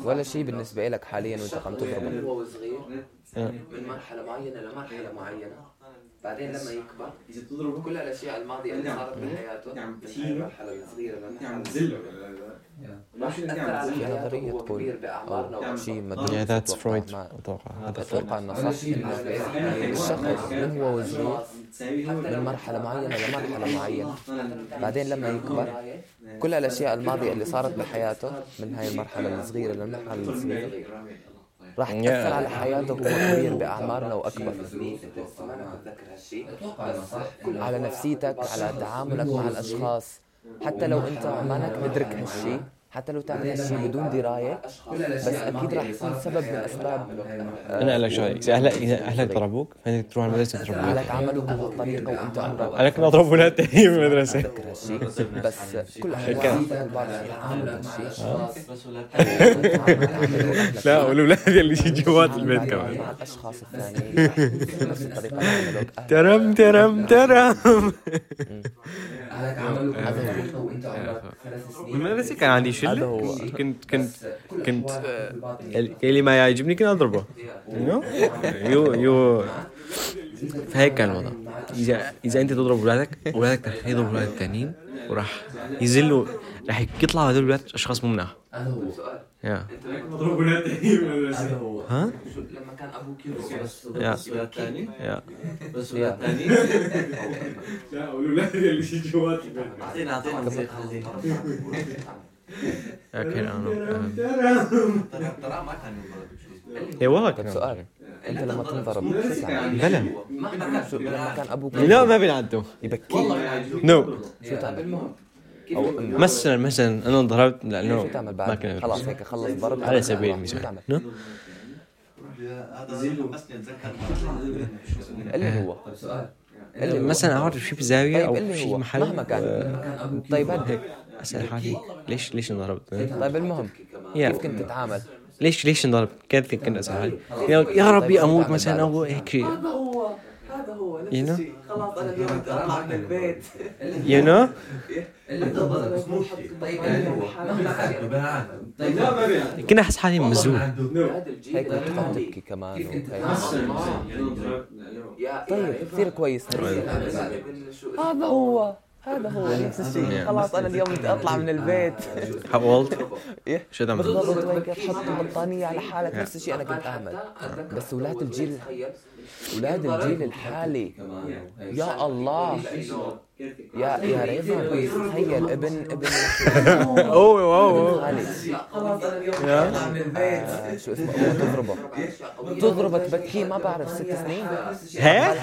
ولا شيء بالنسبة لك حاليا وأنت عم هو صغير آه. من مرحلة معينة لمرحلة معينة بعدين لما يكبر إذا تضربه كل الأشياء الماضية اللي نعم. صارت بحياته نعم. في نظرية تقول كبير بأعمارنا أو- وشيء مدروس Yeah, that's أتوقع هذا ولا صح. الشخص من هو من مرحلة معينة لمرحلة معينة. بعدين لما يكبر كل الأشياء الماضية اللي صارت بحياته من هاي المرحلة الصغيرة للمرحلة الصغيرة. راح تأثر على حياته وهو كبير إنه صح على نفسيتك على تعاملك مع الأشخاص. حتى لو أنت مانك مدرك هالشيء حتى لو تعمل هالشيء بدون دراية بس أكيد راح يكون سبب من أسباب. أنا أقول لك شغله إذا اهلك إذا أهلك ضربوك فانت تروح على المدرسة تضرب اولادك عملوا بهالطريقة وأنت عمرك أنا كنت اضرب أولاد تانيين بالمدرسة تذكر هالشيء بس كل ولا لا والاولاد اللي جوات البيت كمان. مع الأشخاص الثانيين نفس. ترم ترم ترم. عملوا هذا هو. طريقة وأنت عمرك ثلاث سنين. بالمدرسة كان عندي هذا شله هو. كنت كنت كنت اللي ما يعجبني كنت اضربه يو يو فهيك كان الوضع. اذا إذا أنت تضرب اولادك اولادك رح يضربوا أولاد الثانيين وراح يزلوا رح يطلعوا هذول الاولاد أشخاص مو مناح هذا هو. سؤال يا. أنت لك مضروب ولا. هذا هو. ها؟ لما كان أبوك يضرب بس يا. الثاني يا. بس ولا الثاني لا والولاد اللي شي جوات. البيت. اعطينا اعطينا أوكي أنا ترى ترى ما كان اي والله كان سؤال. أنت لما تنضرب؟ بلا شو لما كان أبوك لا ما بينعدوا يبكيك نو شو تعمل؟ المهم مثلا مثلا أنا ضربت لأنه شو تعمل ما بعد؟ كان خلاص هيك خلص ضرب على سبيل المثال. اتذكر اللي هو. طيب اللي هو. مثلا اقعد شي بزاويه طيب أو في هو. محل؟ مهما كان. أبوك طيب هيك. أسأل حالي ليش ليش انضربت؟ طيب المهم يا. كيف كنت تتعامل؟ ليش ليش انضرب؟ كيف كنت أسأل حالي؟ يا يا ربي أموت مثلا أو هيك. شيء هذا هو نفس You know? الشيء. خلاص أنا اليوم بدي أطلع من البيت. يو نو بس مو طيب طيب لا ما بيعرف. كنا أحس حالي هيك تبكي كمان طيب كثير كويس. هذا هو. هذا هو. نفس الشيء خلاص أنا اليوم بدي أطلع من البيت؟ إيه. شو تعمل؟ بالضبط. هيك تحط البطانية على حالك نفس الشيء أنا كنت أعمل. بس أولاد الجيل أولاد الجيل الحالي. يا الله. يا يا ريفان تخيل ابن ابن أوه أوه خالي آه، شو اسمه؟ تضربه. تضربه تبكيه ما بعرف ست سنين؟ هيك؟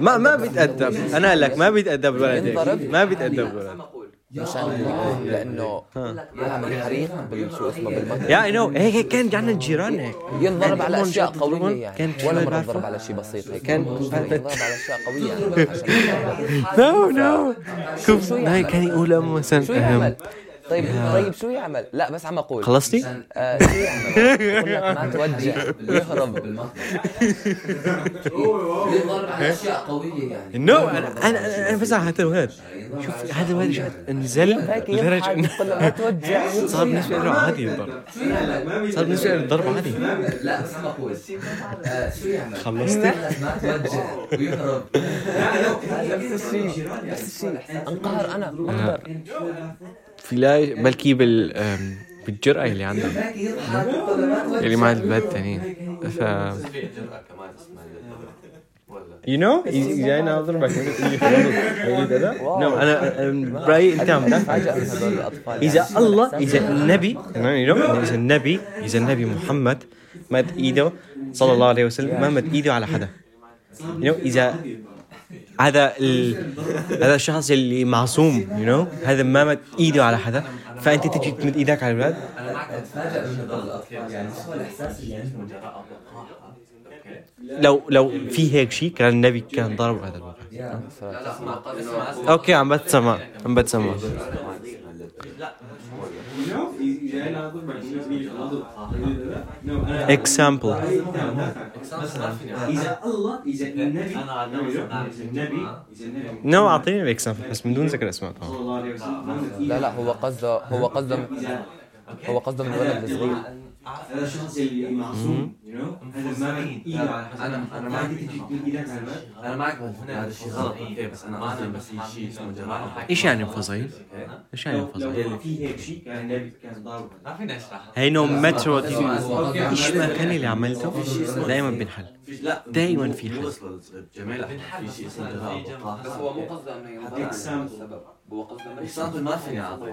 ما ما بيتأدب. أنا لك ما بيتأدب الولد ما بيتأدب الولد مشان لأنه يعمل حريق بالشو اسمه بالمطر يا اي نو هيك كان عندنا جيران هيك. ينضرب على كان أشياء قوية يعني. كان ولا مره. انضرب على شيء بسيط هيك. كان- ينضرب على أشياء قوية. يعني نو نو؟ كان يقول مثلا شو يعمل؟ طيب طيب شو يعمل؟ لا بس عم أقول. خلصتي؟ آه شو يعمل؟ بقول لك ما توجع يهرب. بالمطر ينضرب على أشياء قوية يعني. نو أنا أنا أنا بس على هذا الولد شوف هذا الولد شو نزل هيك لدرجه انه ما توجع صار بالنسبة له عادي الضرب صار بالنسبة له الضرب عادي. لا بس عم أقول. آه، شو يعمل؟ خلصتي؟ ما توجع ويهرب. نفس الشيء. نفس الشيء. أنقهر أنا. ما أقدر لا بلكي بال بالجرأة اللي عنده هيك يضحك يقول له ما توجع اللي مع البلد تاني ف كمان اسمها ولا يو نو أنا برايي أنت عم إذا الله إذا النبي you know، إذا النبي إذا النبي محمد مد إيده صلى الله عليه وسلم ما مد إيده على حدا you know، إذا هذا ال... هذا الشخص اللي معصوم you know هذا ما مد إيده على حدا فأنت تجي تمد إيدك على الأولاد؟ أنا معك اتفاجئ من الاطفال يعني شو الاحساس اللي عندهم لو لو في هيك شيء كان النبي كان ضرب هذا الولد okay عم بتسمع عم بتسمع. اكزامبل اذا الله اذا النبي نو أعطيني الاكزامبل بس من دون ذكر أسماء طبعا. لا لا هو قصده هو قصده هو قصده من الولد الصغير هذا الشخص اللي معصوم يو نو هذا ما من ايده على حسب أنا- أنا ما معك. إيدك على الولد أنا معك هنا هذا الشيء غلط أوكي بس أنا قصدي بس في شيء اسمه جراءة إيش يعني فصيل؟ إيش يعني فصيل؟ لو في هيك شيء كان النبي كان ضارب ما فينا نشرح هي نو مترو إيش ما كان اللي عملته دائما بنحل دايماً في حل. جميلة في شيء اسمه وقاحة بس هو مو قصده انه سامبل. قصده ما ما فيني اعطي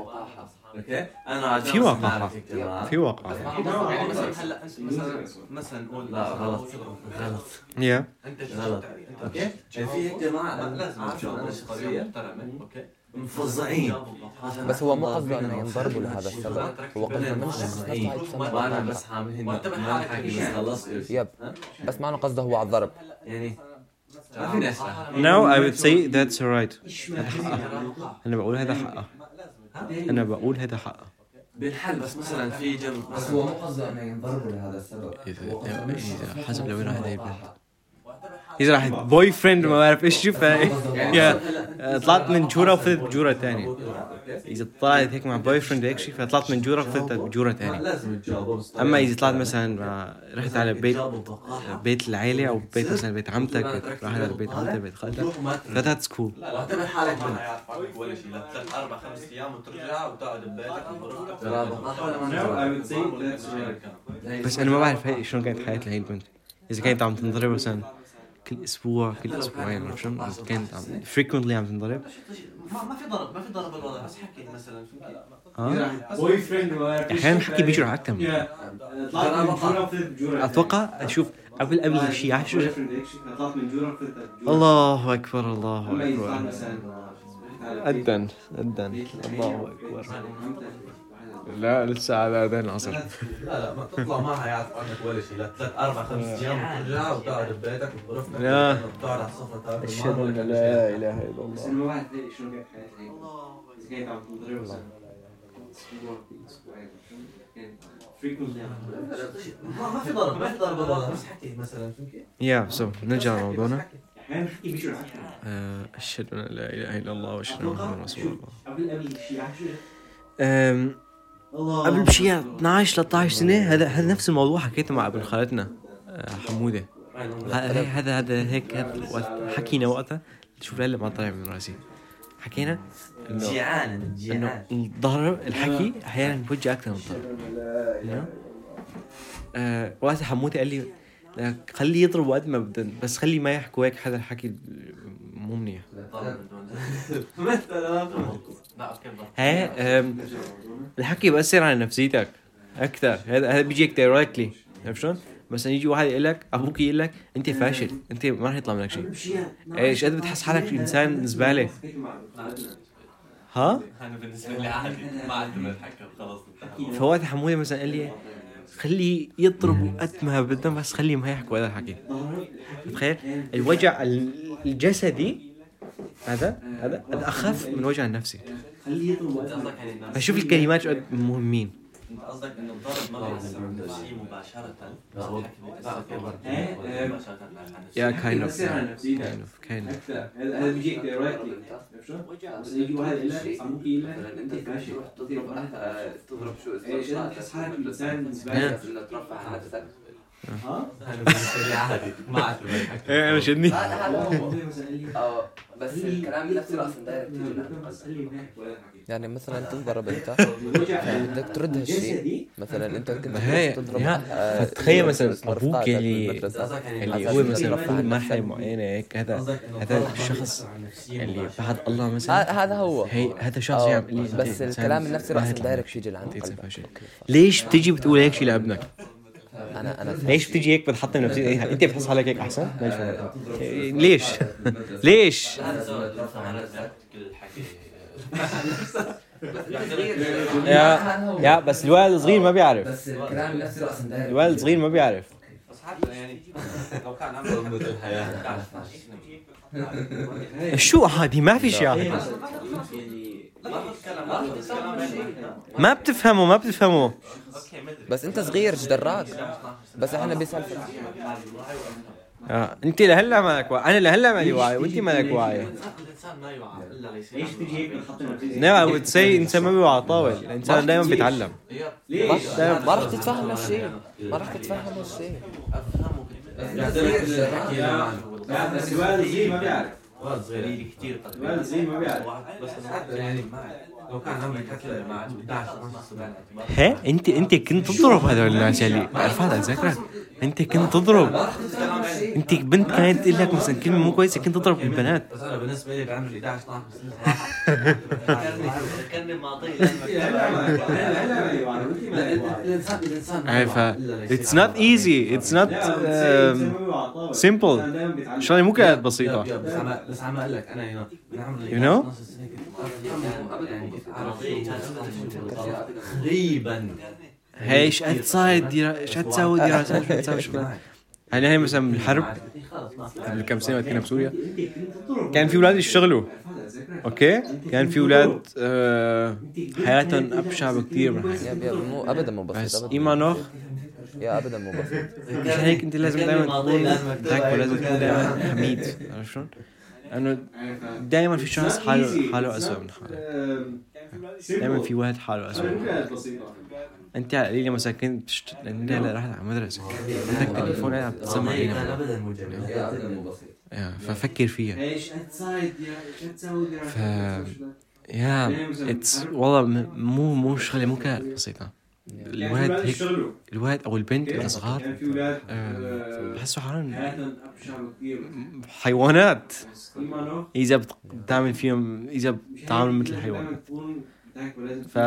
أوكي أنا في جماعة. في يعني مثلا هلا مثلا مثلا نقول لا غلط. غلط. يا أنت غلط. أوكي يعني في هيك جماعة لازم أنا شخصيا. أوكي مفظعين بس هو مو قصده انه ينضربوا لهذا السبب. هو قصده هاي وأنا السبب. بس حاملهن ما حكي بس خلصت. يب. بس معنى قصده هو على الضرب. يعني ما فيني اشرح No I would say that's right. هذا حقه أنا بقول هذا حقه أنا بقول هذا حقه بالحل بس مثلا في جنب بس هو مو قصده انه ينضربوا لهذا السبب. إذا إذا حسب لو راح هذه البنت إذا راحت بوي فريند ما بعرف إيش شو ف يا طلعت من جورة وفزت بجورة ثانية إذا طلعت هيك مع boyfriend هيك شيء فطلعت من ثانية لازم يتجاوبوا بس أما إذا طلعت مثلا مع رحت على بيت. بيت العيلة أو بيت مثلا بيت عمتك راح على بيت عمتك بيت خالتك. ف that's cool لا واعتبر حالك بنت ولا شيء لثلاث أربع خمس أيام وترجع وتقعد ببيتك ما. بس أنا ما بعرف هي شلون كانت حياة هي البنت إذا كانت عم تنضرب مثلا كل أسبوع كل أسبوعين عرفت شلون؟ إذا كانت عم frequently عم تنضرب. ما ما في ضرب ما في ضرب بالوضع بس حكي مثلا فهمت؟ آه؟ بوي فريند. أحيانا حكي بيجرح أكثر أتوقع أشوف قبل قبل شيء بوي عشر فريند هيك شيء. طلعت من بجورة الله أكبر الله أكبر. مثلا أذن أذن الله أكبر. لا لسه على أذان العصر. لا لا ما تطلع معها يعرف عنك ولا شيء. لا ثلاث أربع خمس أيام وترجع وتقعد ببيتك وبغرفتك لا. وتقعد على السفره معها أن ولا لا إله إلا بس الله. بعرف ليه شلون كانت حياتها هيك اذا كانت عم تنضرب. ما في ضرب ما في ضرب بس حكي مثلا فهمت؟ يا سو نرجع لموضوعنا. آه، أشهد أن لا إله إلا الله وأشهد أن محمدا رسول الله. قبل بشي 12 13 سنة هذا هذا نفس الموضوع حكيته مع ابن خالتنا آه، حمودة. هذا هذا هذا هيك هذا وقت حكينا وقتها شوف لهلا ما طلع من راسي. حكينا انه جيعان إنه جيعان. الضرب الحكي أحيانا بوجه أكثر من know؟ آه وقتها حموتي قال لي لا، خليه يضرب وقت ما بدن بس خلي ما يحكوا هيك حدا الحكي مو منيح. آم، الحكي بأثر على نفسيتك أكثر. هذا هذا بيجيك دايركتلي عرفت شلون؟ مثلا يجي واحد يقول لك أبوك يقول لك أنت فاشل أنت ما راح يطلع منك شيء. إيش قد بتحس حالك إنسان زبالة. ها؟ أنا بالنسبة لي عادي ما اعتمد حكى خلص فوات حمودي مثلا قال لي خليه يضرب قد ما بدهم بس خليه ما يحكوا هذا الحكي. تخيل الوجع الجسدي هذا؟ هذا؟ هذا اخف من الوجع النفسي خليه يضرب انت قصدك يعني فشوف الكلمات شو قد مهمين أنت قصدك إنه الضرب ما بيأثر مباشرة؟ إيه،. yeah kind of. kind of kind of أكثر. هذا بيجيك directly؟ بس يجي واحد أنت تروح تضرب آه، تضرب شو أنت تحس حالك ترفع ها؟ أنا عادي حكي إيه أنا شدني آه بس الكلام نفسه راسا direct يعني مثلا تنضرب أنت بدك ترد هالشيء مثلا أنت كنت تضرب آه، فتخيل مثلا أبوك اللي- يعني اللي هو مثلا في مرحلة. معينة هيك هذا هذا الشخص اللي. بعد الله مثلا هذا هذا هو هي هذا شخص يعمل لي بس الكلام النفسي راسا دايركت يجي لعند انت انسان قلبك فاشل ليش بتيجي بتقول هيك شيء لابنك؟ أنا أنا ليش بتيجي هيك بتحطم نفسيتك انت بتحس حالك هيك احسن؟ ليش ليش؟ يا يا بس الولد الصغير ما بيعرف بس الكلام نفسه دايركت الولد الصغير ما بيعرف يعني شو هذه ما في شيء ما بتفهموا ما بتفهموا. بس انت صغير إيش دراك بس إحنا بيسالفوا آه. انت لهلا مالك واعي. أنا لهلا مالي واعي وانت مالك واعي. الانسان ما يوعى الا ليصير ليش تجي هيك بتحط نفسيتك؟ نعم I would say الانسان ما بيوعى طاول الإنسان دائما بيتعلم. ليش؟ ما راح تتفهم هالشيء ما راح تتفهم هالشيء أفهمه. ما بيعرف صغير كثير الولد الصغير ما بيعرف. بس حتى يعني ما لو كان عمرك كتلة مع 11 12 سنة هي انت انت كنت تضرب هذول الناس اللي عرفت اتذكرك انت كنت تضرب انت بنت كانت تقول لك مثلا كلمة مو كويسة كنت تضرب البنات بس أنا بالنسبة لي بعمري 11 12 سنه ف بيوعى طاول. simple. الإنسان دايماً بيتعلم. شغله مو كانت بسيطة بس عم بس عم أقول لك أنا من عمري You know? 12 سنه تقريبا هي إيش قد إيش قد تساوي دراسات شو قد تساوي شغلات يعني هي مثلا بالحرب قبل كم سنة وقت كنا بسوريا. كان في أولاد يشتغلوا. أوكي؟ كان في أولاد آه، حياتهم أبشع بكثير من حياتي. مو ابدا مو بس بسيط ابدا. إيمانوخ؟ يا ابدا مو بسيط. مشان هيك؟ أنت لازم دائما تكون ذاك ولازم تكون دائما حميد. عرفت شلون؟ لأنه دائما في شخص حاله حاله اسوء من حالك دائما في واحد حاله اسوء من بسيطة أنت على القليله مثلا كنت بتشت... انت هلا رحت على المدرسة. عندك تليفون قاعد تسمع كان علينا. ابدا مو جميل يا. ابدا مو بسيط. يا، ففكر فيها. إيش؟ قد صايد يا إيش ف يا. اتس والله م- مو مو شغلة مو كانت بسيطه الواد هيك الواد أو البنت الصغار كان في أولاد آه، بحسوا حالهم حياتهم ابشع بكثير حيوانات. إذا بت- بتعمل فيهم إذا بتعاملوا مثل الحيوانات ف-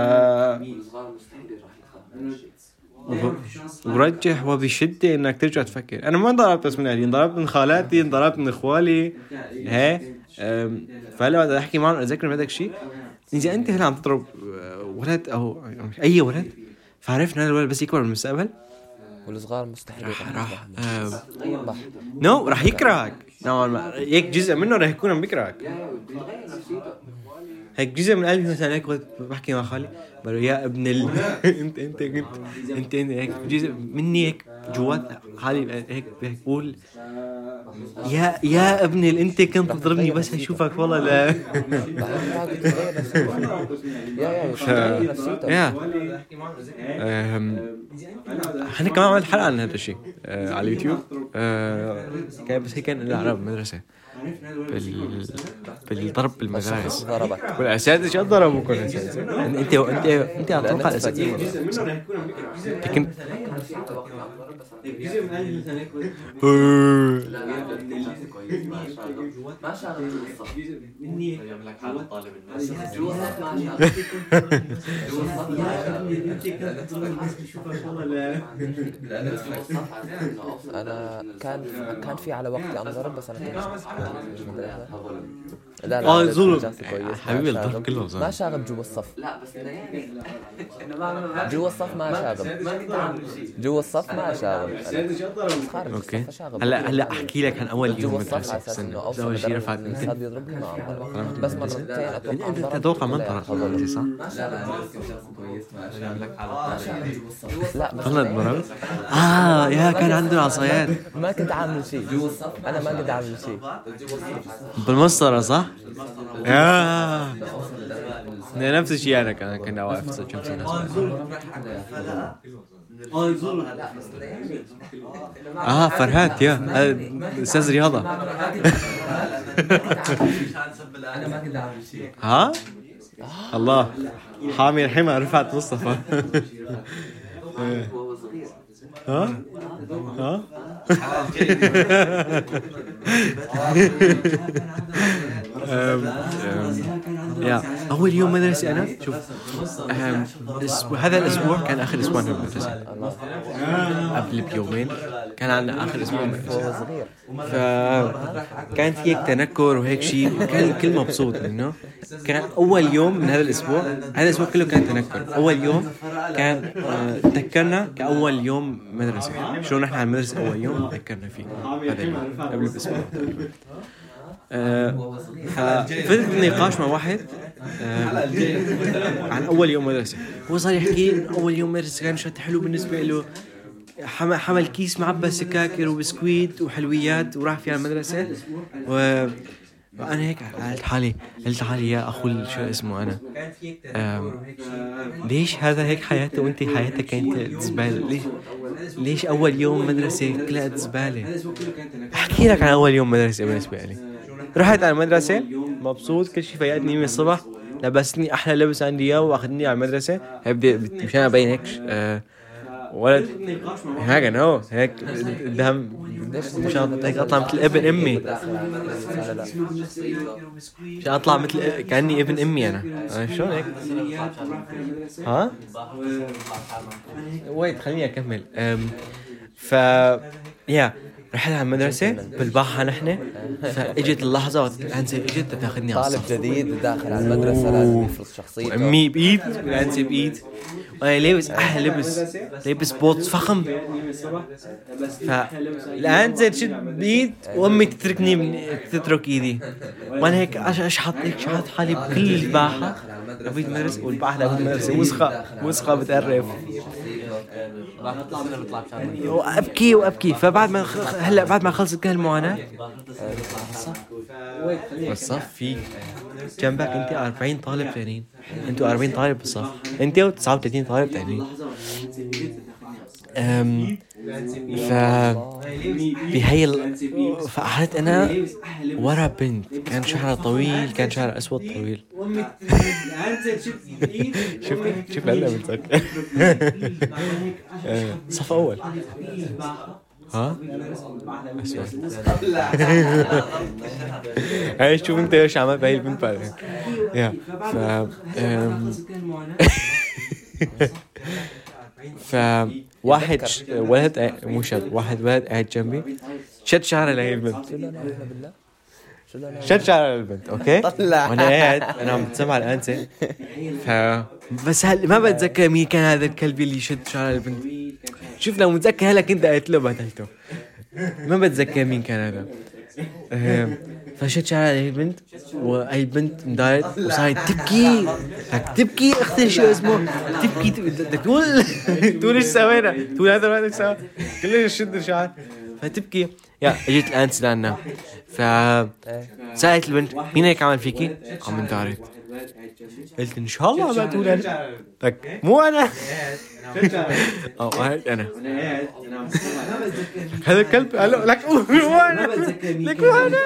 الصغار ورجح وبشدة إنك ترجع تفكر. أنا ما انضربت بس من أهلي انضربت من خالاتي انضربت من إخوالي. هي أم، فهلا بدي أحكي معهم اذكر هذاك الشيء. إذا أنت هلأ عم تضرب أه، ولد أو أي ولد؟ فعرفنا هذا الولد بس يكبر بالمستقبل والصغار مستحيل راح راح معهم. أم، راح نو راح يكرهك. نوعا ما هيك جزء منه راح يكون عم بيكرهك. هيك جزء من قلبي مثلا هيك بحكي مع خالي بقول يا ابن ال انت انت كنت انت انت هيك جزء مني هيك جوات حالي هيك بقول يا يا ابن ال انت كنت تضربني بس اشوفك والله لا. يا. أنا كمان عملت حلقة عن هذا الشيء أه، على اليوتيوب. أه، كان بس هي كان العرب بال... بالضرب بالمدارس. والأساتذة شو ضربوكم الاساتذه؟ انت انت أنت أتوقع الاساتذه منه من هيك لا الصف مني يعمل لك طالب الناس جوا الصف جوا الصف لا أنا كان كان في على وقتي انضرب بس أنا كنت لا لا آه كويس حبيبي ما الضرب شاغب. كله ما شاغب جوا الصف لا بس انه يعني انه ما جوا الصف ما شاغب ما جوا الصف ما خارج أوكي. هلا هلا أحكي لك عن أول يوم جوا الصف مدرسه على أساس استنى إنه بس اوصل اول شيء رفعت يمكن الاستاذ يضربني ما أعرف. بس مرتين أتوقع أتوقع ما كلها انطرح خبر. مدرسه صح؟ لا لا. لا بس والله انضربت آه يا كان عنده عصايات. ما كنت عامل شيء. جوا الصف أنا ما كنت عامل شيء. بالمسطرة صح؟ يا. نفس الشيء أنا كان كنا واقف كم لا بس انه يعني. آه فرهات يا. أستاذ رياضة. أنا ما كنت اعمل شيء ها؟ الله. حامي الحمى رفعت مصطفى. ها؟ ها؟ يا أول يوم مدرسه أنا شوف هذا الأسبوع كان آخر أسبوع في المدرسة قبل بيومين كان عندنا آخر أسبوع صغير فكان في هيك تنكر وهيك شيء كان الكل مبسوط منه كان أول يوم من هذا الأسبوع هذا الأسبوع كله كان تنكر. أول يوم كان آه، تذكرنا كأول يوم مدرسة. شلون نحن على المدرسة أول يوم تذكرنا فيه. هذا اليوم قبل بأسبوع. آه، ففزت بالنقاش مع واحد؟ آه، عن أول يوم مدرسة. هو صار يحكي إنه أول يوم مدرسة كان شيء حلو بالنسبة له. حمل, حمل كيس معبى سكاكر وبسكويت وحلويات وراح فيها المدرسة. و وأنا هيك قلت حالي قلت حالي يا اخو شو اسمه أنا؟ ليش هذا هيك حياته وأنت حياتك كانت زبالة؟ ليش ليش أول يوم مدرسة كلها زبالة؟ أحكي لك عن أول يوم مدرسة بالنسبة لي. رحت على المدرسة. مبسوط كل شيء فيقتني من الصبح. لبسني أحلى لبس عندي إياه وأخذني على المدرسة. هيك بدي مشان أبين هيك آه، ولد. هيك نو هيك قدام مشان هيك أطلع مثل ابن أمي. مشان أطلع مثل كأني ابن أمي أنا. أنا شلون هيك؟ ها؟ ويت خليني أكمل. أم، ف يا. رحت على المدرسة بالباحة نحن. فإجت اللحظة وقت الأنسة إجت تأخذني على طالب الصف. جديد داخل على المدرسة لازم يفرض شخصيته. وامي بإيد والأنسة بايد وأنا لابس أحلى لبس لابس بوت فخم. فالأنسة تشد بايد وأمي تتركني من تترك إيدي. وأنا هيك اشحط هيك شحط حالي بكل الباحة. لبيت المدرسة والباحة المدرسة وسخة وسخة بتقرف بطلع بشان وابكي وأبكي. فبعد ما خ- هلا بعد ما خلصت كل المعاناة. بالصف في جنبك انت 40 طالب ثانيين أنتوا 40 طالب بالصف. انت و39 طالب ثانيين ف بهي. فقعدت أنا ورا بنت. كان شعرها طويل كان شعرها أسود طويل. شوف شوف هلا بتذكر آه، صف أول. ها؟ أسود. شوف أنت إيش عملت بهي البنت بعدين يا ف ف واحد ش- ولد قاعد- مو شاب واحد ولد قاعد جنبي. شد شعره لهي البنت شد شعره للبنت أوكي؟ طلع. وأنا قاعد أنا عم بتسمع الانسه ف بس هل ما بتذكر مين كان هذا الكلب اللي شد شعره للبنت شوف لو متذكر هلأ كنت قتله بهدلته ما بتذكر مين كان هذا. آه، فشد شعرها لهي البنت وهي البنت اندارت وصارت تبكي. تبكي أختي شو اسمه؟ تبكي تقول تقول إيش سوينا؟ تقول هذا ما سوى كلش شد الشعر. فتبكي. يا إجت الانس لعنا ف سألت البنت مين هيك عمل فيكي؟ عم اندارت قلت إن شاء الله ما تقول أنا. لك مو أنا. أو قالت أنا. هذا الكلب. قال له لك مو أنا. لك مو أنا.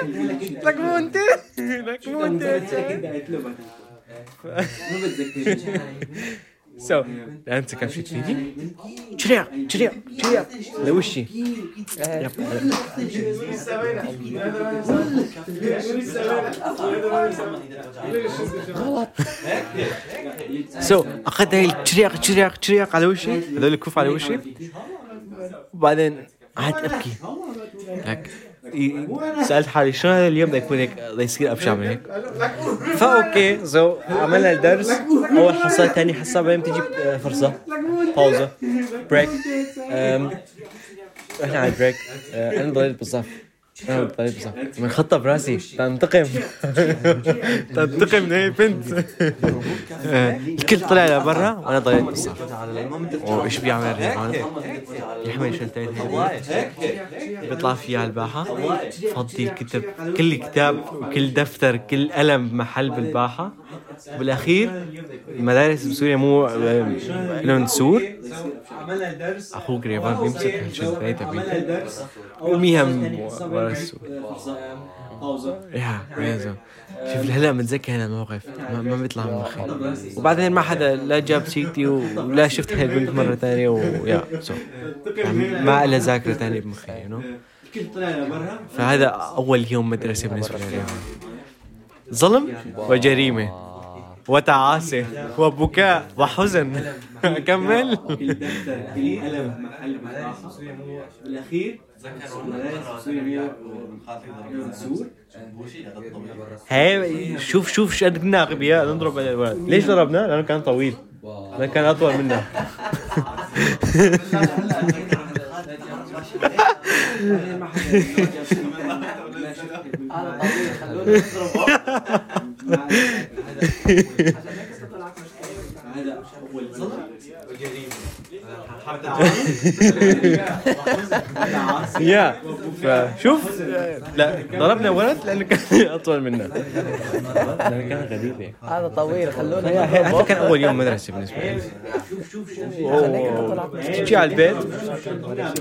لك مو أنت. لك مو أنت. سو انت كم شيء فيني شريع شريع شريع لوشي يب. سو اخذت هاي الشريق شريق شريق على وشي هذول الكوف على وشي وبعدين قعدت أبكي. سألت حالي شلون هذا اليوم يكون هيك؟ يصير أبشع من هيك. فاوكي سو عملنا الدرس. أول حصة ثاني حصة بعدين بتجي آه، فرصة. Pause break إحنا على ال break آه، أنا ضليت بالصف. أنا ضليت بالصف من خطه براسي. تنتقم. تنتقم من هي آه، الكل طلع لبرا وأنا ضليت بالصف وايش بيعمل ريحان يحمل هيك بيطلع فيها على الباحة. فضي الكتب كل كتاب وكل دفتر كل قلم بمحل بالباحة. بالاخير المدارس بسوريا مو لهم سور. أخوك ريفان بيمسك هالشنطتين تبعي ويرميها من ورا السور. yeah شوف هلا متذكر هذا الموقف. ما, ما بيطلع من مخي وبعدين ما حدا لا جاب سيرتي ولا شفت هاي البنت مرة ثانية و yeah so يعني ما لها ذاكرة ثانية بمخي you know فهذا أول يوم مدرسة بالنسبة لي. ظلم وجريمة. وتعاسة وبكاء وحزن. أكمل بالاخير هاي شوف شوف شو قد كنا اغبياء نضرب على الولد. ليش ضربناه؟ لأنه كان طويل. لأنه كان أطول منا هذا اول ظلم يا فشوف لا ضربنا ولد لأنه كان اطول منا لأنه كان غريب هذا طويل خلونا هذا كان اول يوم مدرسه بالنسبة لي أوه. تجي على البيت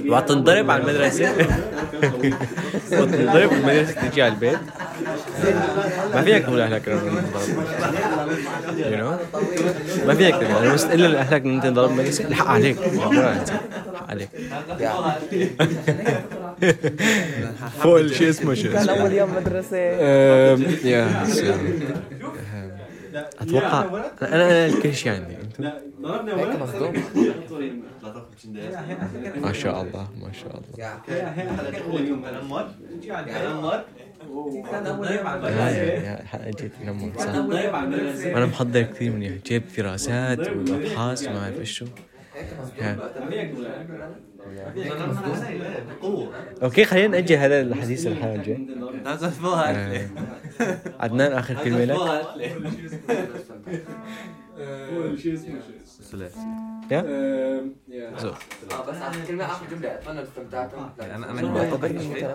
وتنضرب على المدرسة وتنضرب بالمدرسة تجي على البيت ما فيك تقول انضرب يو نو ما فيك تقول لاهلك انه انت انضرب بالمدرسة الحق عليك الحق عليك فوق الشيء اسمه شو كان اسمه. أول يوم مدرسة. يا. أتوقع أنا أنا الكل شيء عندي أنتم هيك مصدوم ما شاء الله ما شاء الله. جيت نمر صح. أنا محضر كثير منيح جبت دراسات وابحاث وما إيش شو. أوكي خلينا ناجل هذا الحديث للحلقه الجايه آه. عدنان اخر كلمه لك يا. آه، بس اخر كلمه اخر جمله اتمنى استمتعتم أنا أنا؟ الحلقة الجايه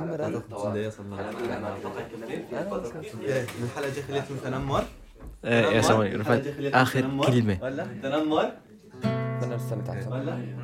خليتهم تنمر آه، يا رفعت اخر كلمه تنمر اتمنى استمتعتم